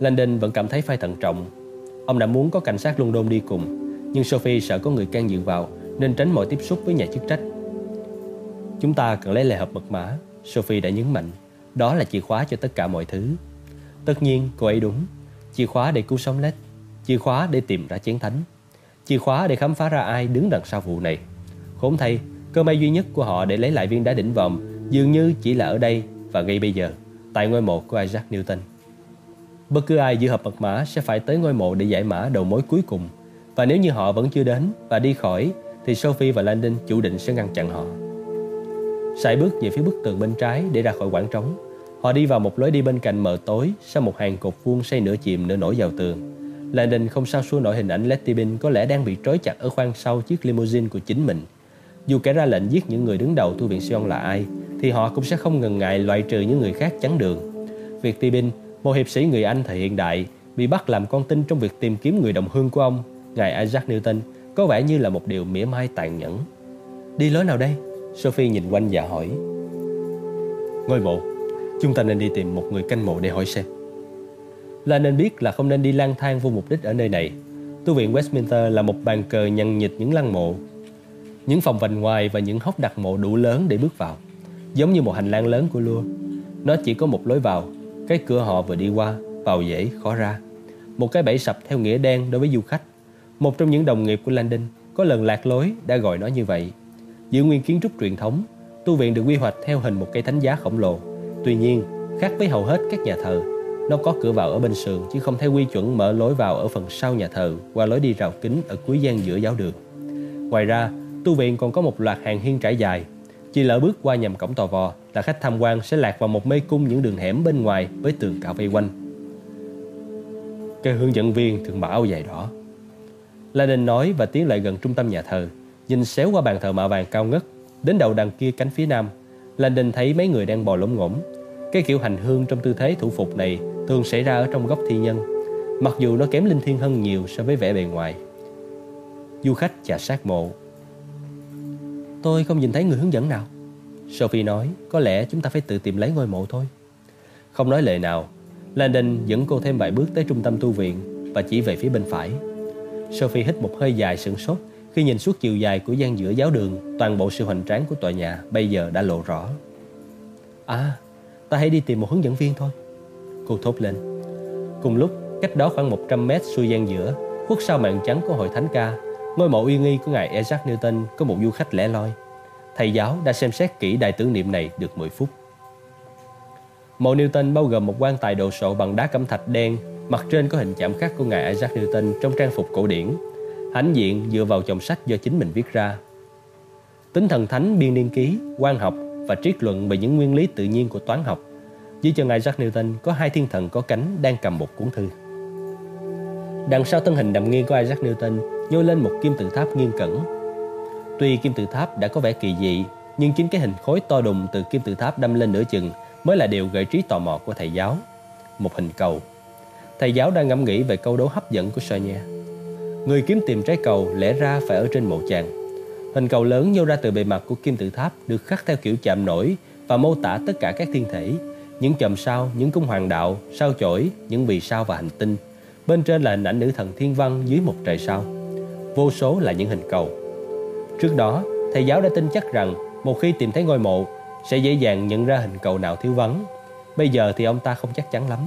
Landon vẫn cảm thấy phải thận trọng. Ông đã muốn có cảnh sát London đi cùng, nhưng Sophie sợ có người can dự vào nên tránh mọi tiếp xúc với nhà chức trách. Chúng ta cần lấy lại hộp mật mã, Sophie đã nhấn mạnh. Đó là chìa khóa cho tất cả mọi thứ. Tất nhiên, cô ấy đúng. Chìa khóa để cứu sống Led, chìa khóa để tìm ra chiến thánh, chìa khóa để khám phá ra ai đứng đằng sau vụ này. Khốn thay, cơ may duy nhất của họ để lấy lại viên đá đỉnh vòm dường như chỉ là ở đây và ngay bây giờ, tại ngôi mộ của Isaac Newton. Bất cứ ai giữ hộp mật mã sẽ phải tới ngôi mộ để giải mã đầu mối cuối cùng. Và nếu như họ vẫn chưa đến và đi khỏi thì Sophie và Landon chủ định sẽ ngăn chặn họ. Sải bước về phía bức tường bên trái để ra khỏi quảng trống. Họ đi vào một lối đi bên cạnh mờ tối sau một hàng cột vuông xây nửa chìm nửa nổi vào tường. Landon không sao xua nổi hình ảnh Letty Bin có lẽ đang bị trói chặt ở khoang sau chiếc limousine của chính mình. Dù kẻ ra lệnh giết những người đứng đầu tu viện Sion là ai, thì họ cũng sẽ không ngần ngại loại trừ những người khác chắn đường. Việc Tibin, một hiệp sĩ người Anh thời hiện đại, bị bắt làm con tin trong việc tìm kiếm người đồng hương của ông, ngài Isaac Newton, có vẻ như là một điều mỉa mai tàn nhẫn. Đi lối nào đây? Sophie nhìn quanh và hỏi. Ngôi mộ, chúng ta nên đi tìm một người canh mộ để hỏi xem. Là nên biết là không nên đi lang thang vô mục đích ở nơi này. Tu viện Westminster là một bàn cờ nhằn nhịt những lăng mộ, những phòng vành ngoài và những hốc đặt mộ đủ lớn để bước vào, giống như một hành lang lớn của lua. Nó chỉ có một lối vào, cái cửa họ vừa đi qua, vào dễ, khó ra. Một cái bẫy sập theo nghĩa đen đối với du khách một trong những đồng nghiệp của Landon có lần lạc lối đã gọi nó như vậy. Giữ nguyên kiến trúc truyền thống, tu viện được quy hoạch theo hình một cây thánh giá khổng lồ. Tuy nhiên, khác với hầu hết các nhà thờ, nó có cửa vào ở bên sườn chứ không theo quy chuẩn mở lối vào ở phần sau nhà thờ qua lối đi rào kính ở cuối gian giữa giáo đường. Ngoài ra, tu viện còn có một loạt hàng hiên trải dài. Chỉ lỡ bước qua nhầm cổng tò vò là khách tham quan sẽ lạc vào một mê cung những đường hẻm bên ngoài với tường cạo vây quanh. Cái hướng dẫn viên thường mặc áo dài đỏ Landon nói và tiến lại gần trung tâm nhà thờ, Nhìn xéo qua bàn thờ mạ vàng cao ngất, Đến đầu đằng kia cánh phía nam. Landon thấy mấy người đang bò lỗm ngỗng Cái kiểu hành hương trong tư thế thủ phục này Thường xảy ra ở trong góc thi nhân, Mặc dù nó kém linh thiêng hơn nhiều so với vẻ bề ngoài. Du khách chà sát mộ. Tôi không nhìn thấy người hướng dẫn nào. Sophie nói, Có lẽ chúng ta phải tự tìm lấy ngôi mộ thôi. Không nói lời nào Landon dẫn cô thêm vài bước tới trung tâm tu viện Và chỉ về phía bên phải. Sophie hít một hơi dài sửng sốt, Khi nhìn suốt chiều dài của gian giữa giáo đường, Toàn bộ sự hoành tráng của tòa nhà Bây giờ đã lộ rõ. À ta hãy đi tìm một hướng dẫn viên thôi. Cô thốt lên. Cùng lúc, cách đó khoảng 100 mét xuôi gian giữa, Khuất sau màn trắng của hội thánh ca, Ngôi mộ uy nghi của ngài Isaac Newton Có một du khách lẻ loi. Thầy giáo đã xem xét kỹ đài tưởng niệm này được 10 phút. Mộ Newton bao gồm một quan tài đồ sộ bằng đá cẩm thạch đen Mặt trên có hình chạm khắc của ngài Isaac Newton trong trang phục cổ điển Hãnh diện dựa vào chồng sách do chính mình viết ra Tính thần thánh biên niên ký, quan học và triết luận về những nguyên lý tự nhiên của toán học dưới chân Isaac Newton có hai thiên thần có cánh đang cầm một cuốn thư. Đằng sau thân hình nằm nghiêng của Isaac Newton nhô lên một kim tự tháp nghiêng cẩn. Tuy kim tự tháp đã có vẻ kỳ dị, nhưng chính cái hình khối to đùng từ kim tự tháp đâm lên nửa chừng mới là điều gợi trí tò mò của thầy giáo. Một hình cầu. Thầy giáo đang ngẫm nghĩ về câu đố hấp dẫn của Sonia. Người kiếm tìm trái cầu lẽ ra phải ở trên mộ chàng. Hình cầu lớn nhô ra từ bề mặt của kim tự tháp được khắc theo kiểu chạm nổi và mô tả tất cả các thiên thể những chòm sao, những cung hoàng đạo, sao chổi, những vì sao và hành tinh. Bên trên là hình ảnh nữ thần thiên văn dưới một trời sao. Vô số là những hình cầu. Trước đó, thầy giáo đã tin chắc rằng một khi tìm thấy ngôi mộ, sẽ dễ dàng nhận ra hình cầu nào thiếu vắng. Bây giờ thì ông ta không chắc chắn lắm.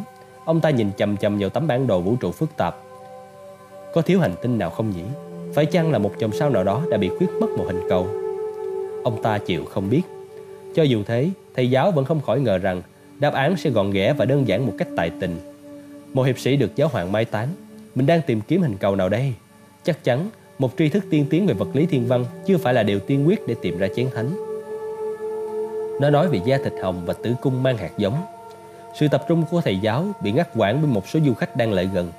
Ông ta nhìn chầm chầm vào tấm bản đồ vũ trụ phức tạp. Có thiếu hành tinh nào không nhỉ? Phải chăng là một chòm sao nào đó đã bị khuyết mất một hình cầu? Ông ta chịu không biết. Cho dù thế, thầy giáo vẫn không khỏi ngờ rằng Đáp án sẽ gọn ghẽ và đơn giản một cách tài tình. Một hiệp sĩ được giáo hoàng mai tán. Mình đang tìm kiếm hình cầu nào đây? Chắc chắn một tri thức tiên tiến về vật lý thiên văn chưa phải là điều tiên quyết để tìm ra chén thánh. Nó nói về da thịt hồng và tử cung mang hạt giống. Sự tập trung của thầy giáo bị ngắt quãng bởi một số du khách đang lại gần.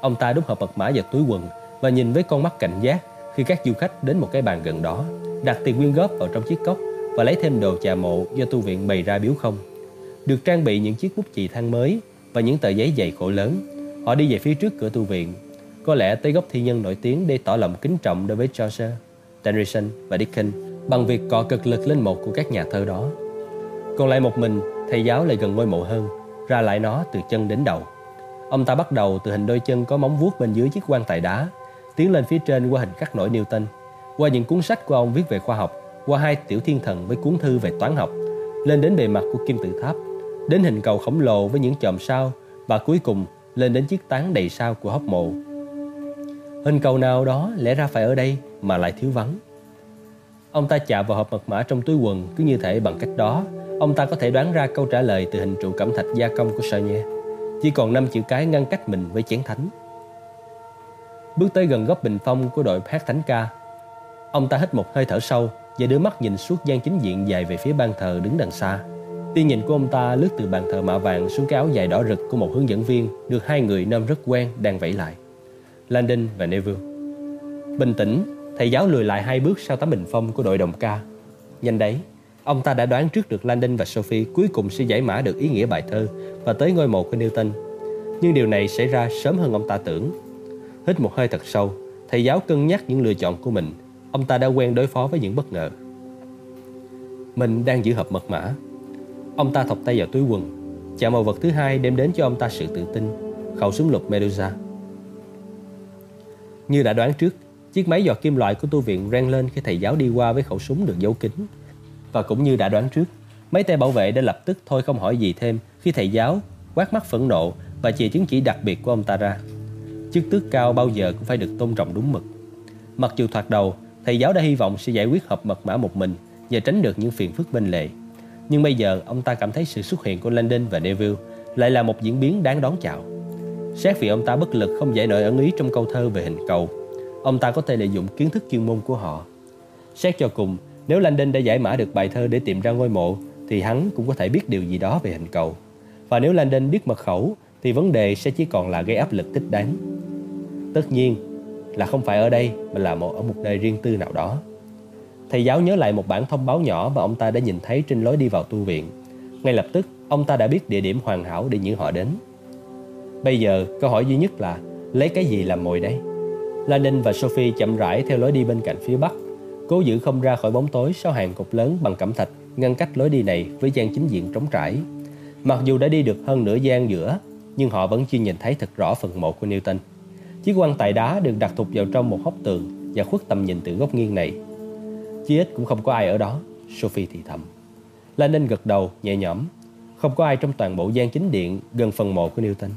Ông ta đút hộp mật mã vào túi quần và nhìn với con mắt cảnh giác khi các du khách đến một cái bàn gần đó, đặt tiền quyên góp vào trong chiếc cốc và lấy thêm đồ trà mộ do tu viện bày ra biếu không được trang bị những chiếc bút chì than mới và những tờ giấy dày khổ lớn. Họ đi về phía trước cửa tu viện, có lẽ tới góc thi nhân nổi tiếng để tỏ lòng kính trọng đối với Chaucer, Tennyson và Dickens bằng việc cọ cực lực lên một của các nhà thơ đó. Còn lại một mình, thầy giáo lại gần ngôi mộ hơn, ra lại nó từ chân đến đầu. Ông ta bắt đầu từ hình đôi chân có móng vuốt bên dưới chiếc quan tài đá, tiến lên phía trên qua hình khắc nổi Newton, qua những cuốn sách của ông viết về khoa học, qua hai tiểu thiên thần với cuốn thư về toán học, lên đến bề mặt của kim tự tháp đến hình cầu khổng lồ với những chòm sao và cuối cùng lên đến chiếc tán đầy sao của hốc mộ. Hình cầu nào đó lẽ ra phải ở đây mà lại thiếu vắng. Ông ta chạm vào hộp mật mã trong túi quần cứ như thể bằng cách đó ông ta có thể đoán ra câu trả lời từ hình trụ cẩm thạch gia công của sơ nhe. Chỉ còn năm chữ cái ngăn cách mình với chén thánh. Bước tới gần góc bình phong của đội hát thánh ca, ông ta hít một hơi thở sâu và đưa mắt nhìn suốt gian chính diện dài về phía ban thờ đứng đằng xa. Tia nhìn của ông ta lướt từ bàn thờ mạ vàng xuống cái áo dài đỏ rực của một hướng dẫn viên được hai người nam rất quen đang vẫy lại. Landon và Neville. Bình tĩnh, thầy giáo lùi lại hai bước sau tấm bình phong của đội đồng ca. Nhanh đấy, ông ta đã đoán trước được Landon và Sophie cuối cùng sẽ giải mã được ý nghĩa bài thơ và tới ngôi mộ của Newton. Nhưng điều này xảy ra sớm hơn ông ta tưởng. Hít một hơi thật sâu, thầy giáo cân nhắc những lựa chọn của mình. Ông ta đã quen đối phó với những bất ngờ. Mình đang giữ hộp mật mã Ông ta thọc tay vào túi quần Chạm vào vật thứ hai đem đến cho ông ta sự tự tin Khẩu súng lục Medusa Như đã đoán trước Chiếc máy giọt kim loại của tu viện rang lên khi thầy giáo đi qua với khẩu súng được giấu kín. Và cũng như đã đoán trước Mấy tay bảo vệ đã lập tức thôi không hỏi gì thêm Khi thầy giáo quát mắt phẫn nộ Và chìa chứng chỉ đặc biệt của ông ta ra. Chức tước cao bao giờ cũng phải được tôn trọng đúng mực. Mặc dù thoạt đầu Thầy giáo đã hy vọng sẽ giải quyết hợp mật mã một mình Và tránh được những phiền phức bên lề. Nhưng bây giờ ông ta cảm thấy sự xuất hiện của Landon và Neville lại là một diễn biến đáng đón chào. Xét vì ông ta bất lực không giải nổi ẩn ý trong câu thơ về hình cầu, ông ta có thể lợi dụng kiến thức chuyên môn của họ. Xét cho cùng, nếu Landon đã giải mã được bài thơ để tìm ra ngôi mộ, thì hắn cũng có thể biết điều gì đó về hình cầu. Và nếu Landon biết mật khẩu, thì vấn đề sẽ chỉ còn là gây áp lực thích đáng. Tất nhiên là không phải ở đây mà là một ở một nơi riêng tư nào đó. Thầy giáo nhớ lại một bản thông báo nhỏ mà ông ta đã nhìn thấy trên lối đi vào tu viện. Ngay lập tức, ông ta đã biết địa điểm hoàn hảo để những họ đến. Bây giờ, câu hỏi duy nhất là lấy cái gì làm mồi đây? Lanin và Sophie chậm rãi theo lối đi bên cạnh phía bắc, cố giữ không ra khỏi bóng tối sau hàng cột lớn bằng cẩm thạch ngăn cách lối đi này với gian chính diện trống trải. Mặc dù đã đi được hơn nửa gian giữa, nhưng họ vẫn chưa nhìn thấy thật rõ phần mộ của Newton. Chiếc quan tài đá được đặt thụt vào trong một hốc tường và khuất tầm nhìn từ góc nghiêng này. Chí ít cũng không có ai ở đó, Sophie thì thầm. Lenin gật đầu, nhẹ nhõm. Không có ai trong toàn bộ gian chính điện gần phần mộ của Newton.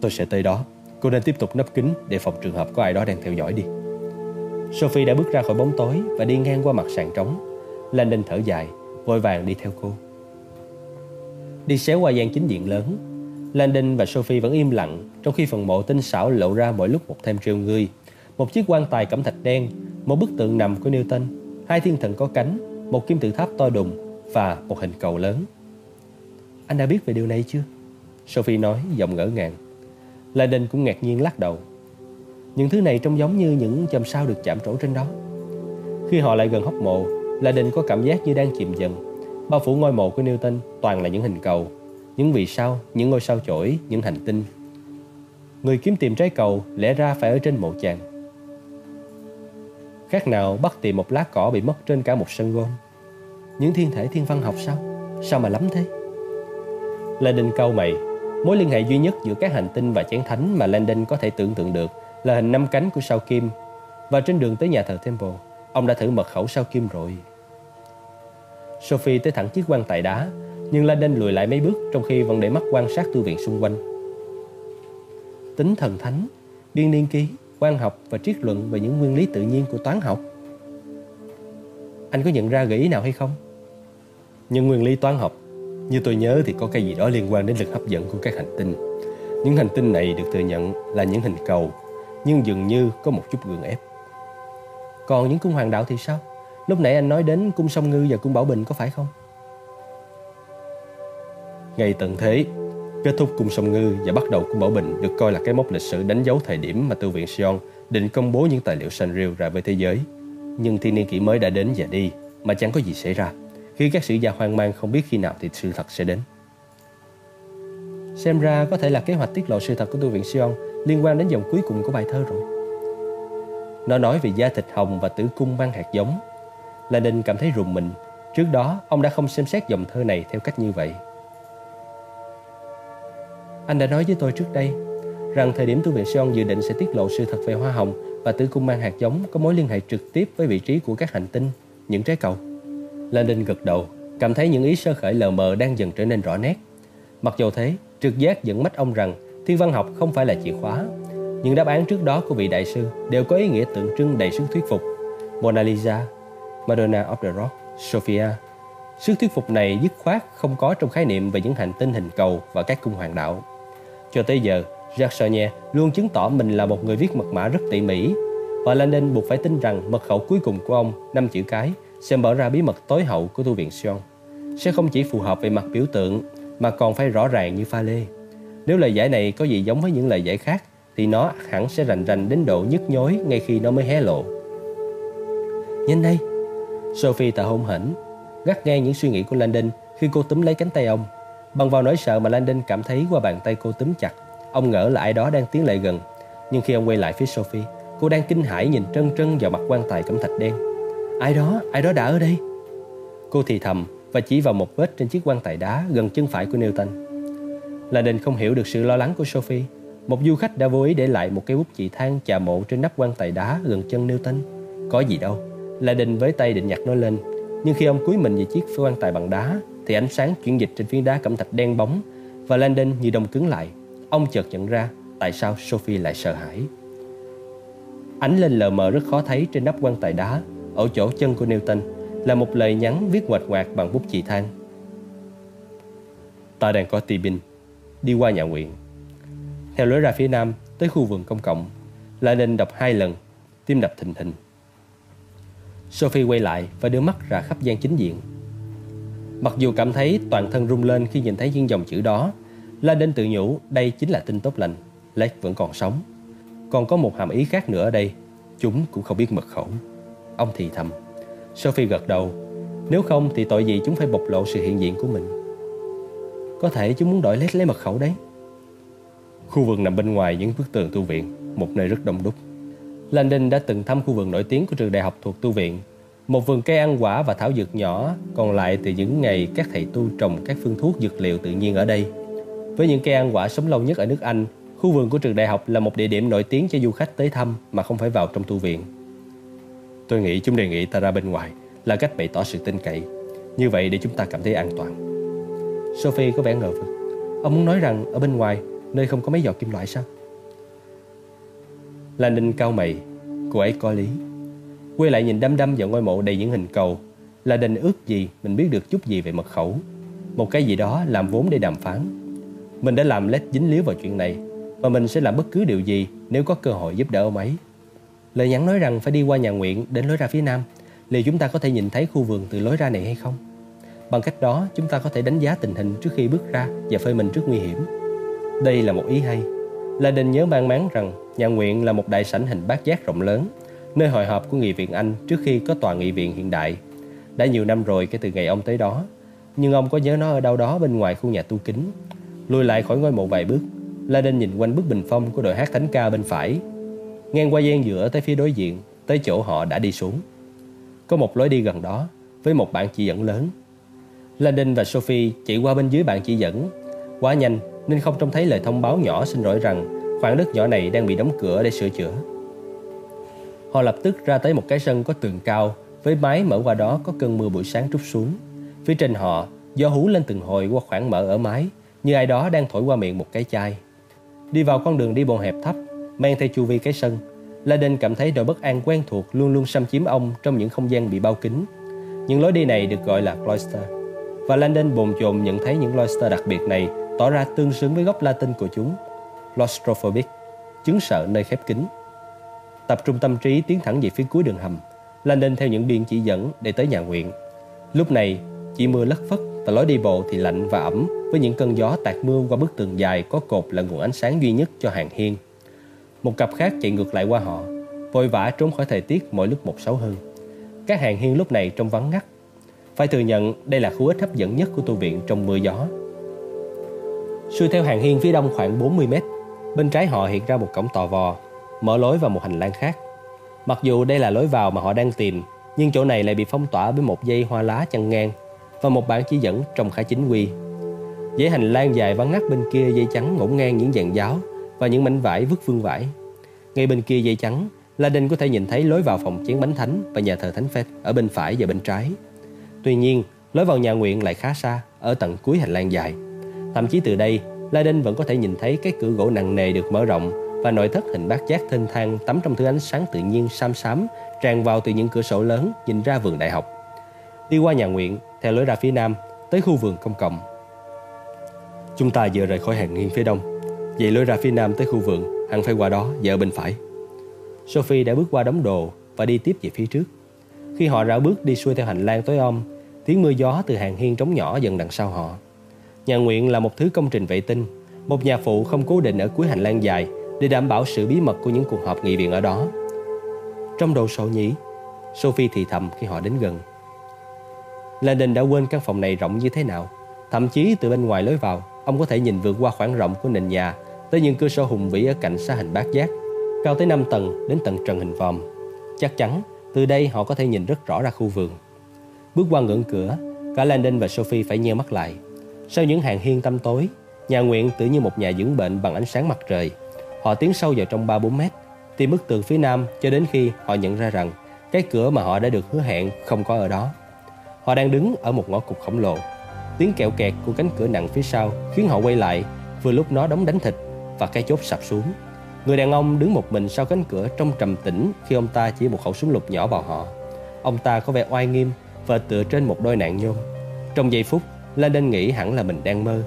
Tôi sẽ tới đó. Cô nên tiếp tục nấp kín để phòng trường hợp có ai đó đang theo dõi đi. Sophie đã bước ra khỏi bóng tối và đi ngang qua mặt sàn trống. Landon thở dài, vội vàng đi theo cô. Đi xéo qua gian chính diện lớn, Landon và Sophie vẫn im lặng trong khi phần mộ tinh xảo lộ ra mỗi lúc một thêm trêu người, Một chiếc quan tài cẩm thạch đen, một bức tượng nằm của Newton, hai thiên thần có cánh, một kim tự tháp to đùng và một hình cầu lớn. Anh đã biết về điều này chưa? Sophie nói giọng ngỡ ngàng. Landon cũng ngạc nhiên lắc đầu. Những thứ này trông giống như những chòm sao được chạm trổ trên đó. Khi họ lại gần hốc mộ, Landon có cảm giác như đang chìm dần. Bao phủ ngôi mộ của Newton toàn là những hình cầu, những vì sao, những ngôi sao chổi, những hành tinh. Người kiếm tìm trái cầu lẽ ra phải ở trên mộ chàng. Khác nào bắt tìm một lá cỏ bị mất trên cả một sân gôn. Những thiên thể thiên văn học sao? Sao mà lắm thế? Landon câu mày Mối liên hệ duy nhất giữa các hành tinh và chén thánh mà Landon có thể tưởng tượng được là hình năm cánh của sao kim. Và trên đường tới nhà thờ Temple, ông đã thử mật khẩu sao kim rồi. Sophie tới thẳng chiếc quan tài đá, nhưng Landon lùi lại mấy bước trong khi vẫn để mắt quan sát tu viện xung quanh. Tính thần thánh, biên niên ký, quan học và triết luận về những nguyên lý tự nhiên của toán học. Anh có nhận ra gợi ý nào hay không? Những nguyên lý toán học như tôi nhớ thì có cái gì đó liên quan đến lực hấp dẫn của các hành tinh. Những hành tinh này được thừa nhận là những hình cầu, nhưng dường như có một chút gượng ép. Còn những cung hoàng đạo thì sao? Lúc nãy anh nói đến cung sông Ngư và cung Bảo Bình có phải không? Ngày tận thế, kết thúc cung sông Ngư và bắt đầu cung Bảo Bình được coi là cái mốc lịch sử đánh dấu thời điểm mà Tư viện Sion định công bố những tài liệu Sanrio ra với thế giới. Nhưng thiên niên kỷ mới đã đến và đi mà chẳng có gì xảy ra khi các sử gia hoang mang không biết khi nào thì sự thật sẽ đến. Xem ra có thể là kế hoạch tiết lộ sự thật của tu viện Sion liên quan đến dòng cuối cùng của bài thơ rồi. Nó nói về da thịt hồng và tử cung mang hạt giống. Lenin cảm thấy rùng mình. Trước đó, ông đã không xem xét dòng thơ này theo cách như vậy. Anh đã nói với tôi trước đây rằng thời điểm tu viện Sion dự định sẽ tiết lộ sự thật về hoa hồng và tử cung mang hạt giống có mối liên hệ trực tiếp với vị trí của các hành tinh, những trái cầu. Landon gật đầu, cảm thấy những ý sơ khởi lờ mờ đang dần trở nên rõ nét. Mặc dù thế, trực giác dẫn mắt ông rằng thiên văn học không phải là chìa khóa. Những đáp án trước đó của vị đại sư đều có ý nghĩa tượng trưng đầy sức thuyết phục. Mona Lisa, Madonna of the Rock, Sophia. Sức thuyết phục này dứt khoát không có trong khái niệm về những hành tinh hình cầu và các cung hoàng đạo. Cho tới giờ, Jacques Sonnier luôn chứng tỏ mình là một người viết mật mã rất tỉ mỉ và Landon buộc phải tin rằng mật khẩu cuối cùng của ông, năm chữ cái, sẽ mở ra bí mật tối hậu của tu viện Sion sẽ không chỉ phù hợp về mặt biểu tượng mà còn phải rõ ràng như pha lê. Nếu lời giải này có gì giống với những lời giải khác thì nó hẳn sẽ rành rành đến độ nhức nhối ngay khi nó mới hé lộ. Nhanh đây! Sophie tạ hôn hỉnh, gắt ngang những suy nghĩ của Landon khi cô túm lấy cánh tay ông. Bằng vào nỗi sợ mà Landon cảm thấy qua bàn tay cô túm chặt, ông ngỡ là ai đó đang tiến lại gần. Nhưng khi ông quay lại phía Sophie, cô đang kinh hãi nhìn trân trân vào mặt quan tài cẩm thạch đen. Ai đó, ai đó đã ở đây. Cô thì thầm và chỉ vào một vết trên chiếc quan tài đá gần chân phải của Newton. Là đình không hiểu được sự lo lắng của Sophie. Một du khách đã vô ý để lại một cái bút chì than chà mộ trên nắp quan tài đá gần chân Newton. Có gì đâu Là đình với tay định nhặt nó lên. Nhưng khi ông cúi mình về chiếc quan tài bằng đá Thì ánh sáng chuyển dịch trên phiến đá cẩm thạch đen bóng Và Landon như đông cứng lại. Ông chợt nhận ra tại sao Sophie lại sợ hãi. Ánh lên lờ mờ rất khó thấy trên nắp quan tài đá ở chỗ chân của Newton là một lời nhắn viết ngoạch ngoạc bằng bút chì than. Ta đang có tì binh, đi qua nhà nguyện. Theo lối ra phía nam tới khu vườn công cộng, là nên đọc hai lần, tim đập thình thình. Sophie quay lại và đưa mắt ra khắp gian chính diện. Mặc dù cảm thấy toàn thân rung lên khi nhìn thấy những dòng chữ đó, Landon tự nhủ đây chính là tin tốt lành. Lake vẫn còn sống. Còn có một hàm ý khác nữa ở đây. Chúng cũng không biết mật khẩu. Ông thì thầm. Sophie gật đầu. Nếu không thì tội gì chúng phải bộc lộ sự hiện diện của mình. Có thể chúng muốn đổi lét lấy mật khẩu đấy. Khu vườn nằm bên ngoài những bức tường tu viện, một nơi rất đông đúc. Landon đã từng thăm khu vườn nổi tiếng của trường đại học thuộc tu viện. Một vườn cây ăn quả và thảo dược nhỏ còn lại từ những ngày các thầy tu trồng các phương thuốc dược liệu tự nhiên ở đây. Với những cây ăn quả sống lâu nhất ở nước Anh, khu vườn của trường đại học là một địa điểm nổi tiếng cho du khách tới thăm mà không phải vào trong tu viện. Tôi nghĩ chúng đề nghị ta ra bên ngoài là cách bày tỏ sự tin cậy. Như vậy để chúng ta cảm thấy an toàn. Sophie có vẻ ngờ vực. Ông muốn nói rằng ở bên ngoài, nơi không có mấy giọt kim loại sao? Landon cao mày, cô ấy có lý. Quay lại nhìn đăm đăm vào ngôi mộ đầy những hình cầu, là đình ước gì mình biết được chút gì về mật khẩu. Một cái gì đó làm vốn để đàm phán. Mình đã làm lết dính líu vào chuyện này, và mình sẽ làm bất cứ điều gì nếu có cơ hội giúp đỡ ông ấy. Lời nhắn nói rằng phải đi qua nhà nguyện đến lối ra phía nam, liệu chúng ta có thể nhìn thấy khu vườn từ lối ra này hay không? Bằng cách đó, chúng ta có thể đánh giá tình hình trước khi bước ra và phơi mình trước nguy hiểm. Đây là một ý hay. La đình nhớ mang máng rằng nhà nguyện là một đại sảnh hình bát giác rộng lớn, nơi hội họp của nghị viện Anh trước khi có tòa nghị viện hiện đại. Đã nhiều năm rồi kể từ ngày ông tới đó, nhưng ông có nhớ nó ở đâu đó bên ngoài khu nhà tu kính. Lùi lại khỏi ngôi mộ vài bước, La Đinh nhìn quanh bức bình phong của đội hát thánh ca bên phải. Ngang qua gian giữa tới phía đối diện, tới chỗ họ đã đi xuống. Có một lối đi gần đó, với một bảng chỉ dẫn lớn. Landon và Sophie chạy qua bên dưới bảng chỉ dẫn. Quá nhanh nên không trông thấy lời thông báo nhỏ xin lỗi rằng khoảng đất nhỏ này đang bị đóng cửa để sửa chữa. Họ lập tức ra tới một cái sân có tường cao với mái mở qua đó có cơn mưa buổi sáng trút xuống. Phía trên họ, gió hú lên từng hồi qua khoảng mở ở mái như ai đó đang thổi qua miệng một cái chai. Đi vào con đường đi bộ hẹp thấp, mang theo chu vi cái sân, Laden cảm thấy nỗi bất an quen thuộc luôn luôn xâm chiếm ông trong những không gian bị bao kín. Những lối đi này được gọi là cloister. Và Landon bồn chồn nhận thấy những cloister đặc biệt này tỏ ra tương xứng với gốc Latin của chúng, claustrophobic, chứng sợ nơi khép kín. Tập trung tâm trí tiến thẳng về phía cuối đường hầm, Landon theo những biên chỉ dẫn để tới nhà nguyện. Lúc này, chỉ mưa lất phất và lối đi bộ thì lạnh và ẩm với những cơn gió tạt mưa qua bức tường dài có cột là nguồn ánh sáng duy nhất cho hàng hiên. Một cặp khác chạy ngược lại qua họ, vội vã trốn khỏi thời tiết mỗi lúc một xấu hơn. Các hàng hiên lúc này trông vắng ngắt. Phải thừa nhận đây là khu ít hấp dẫn nhất của tu viện trong mưa gió. Xuôi theo hàng hiên phía đông khoảng 40 mét, bên trái họ hiện ra một cổng tò vò, mở lối vào một hành lang khác. Mặc dù đây là lối vào mà họ đang tìm, nhưng chỗ này lại bị phong tỏa với một dây hoa lá chăn ngang và một bản chỉ dẫn trông khá chính quy. Dãy hành lang dài vắng ngắt bên kia dây trắng ngổn ngang những dàn giáo và những mảnh vải vứt vương vãi Ngay bên kia dây trắng, La Đinh có thể nhìn thấy lối vào phòng chén bánh thánh và nhà thờ thánh phép ở bên phải và bên trái. Tuy nhiên, lối vào nhà nguyện lại khá xa, ở tận cuối hành lang dài. Thậm chí từ đây, La Đinh vẫn có thể nhìn thấy cái cửa gỗ nặng nề được mở rộng và nội thất hình bát giác thênh thang tắm trong thứ ánh sáng tự nhiên xám xám tràn vào từ những cửa sổ lớn nhìn ra vườn đại học. Đi qua nhà nguyện, theo lối ra phía nam, tới khu vườn công cộng. Chúng ta vừa rời khỏi hàng nghiêng phía đông, vậy lối ra phía nam tới khu vườn, hẳn phải qua đó và ở bên phải. Sophie đã bước qua đống đồ và đi tiếp về phía trước. Khi họ rảo bước đi xuôi theo hành lang tối om, tiếng mưa gió từ hàng hiên trống nhỏ dần đằng sau họ. Nhà nguyện là một thứ công trình vệ tinh, một nhà phụ không cố định ở cuối hành lang dài để đảm bảo sự bí mật của những cuộc họp nghị viện ở đó. Trong đầu sổ nhĩ Sophie thì thầm khi họ đến gần. Landon đã quên căn phòng này rộng như thế nào. Thậm chí từ bên ngoài lối vào, ông có thể nhìn vượt qua khoảng rộng của nền nhà tới những cửa sổ hùng vĩ ở cạnh xa hình bát giác, cao tới 5 tầng đến tầng trần hình vòm. Chắc chắn, từ đây họ có thể nhìn rất rõ ra khu vườn. Bước qua ngưỡng cửa, cả Landon và Sophie phải nheo mắt lại. Sau những hàng hiên tăm tối, nhà nguyện tự như một nhà dưỡng bệnh bằng ánh sáng mặt trời. Họ tiến sâu vào trong 3-4 mét, tìm bức tường phía nam cho đến khi họ nhận ra rằng cái cửa mà họ đã được hứa hẹn không có ở đó. Họ đang đứng ở một ngõ cụt khổng lồ. Tiếng kẹo kẹt của cánh cửa nặng phía sau khiến họ quay lại vừa lúc nó đóng đánh thịt và cái chốt sập xuống. Người đàn ông đứng một mình sau cánh cửa trong trầm tĩnh khi ông ta chỉ một khẩu súng lục nhỏ vào họ. Ông ta có vẻ oai nghiêm và tựa trên một đôi nạn nhôm. Trong giây phút, Landon nghĩ hẳn là mình đang mơ.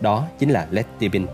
Đó chính là Led Tibin.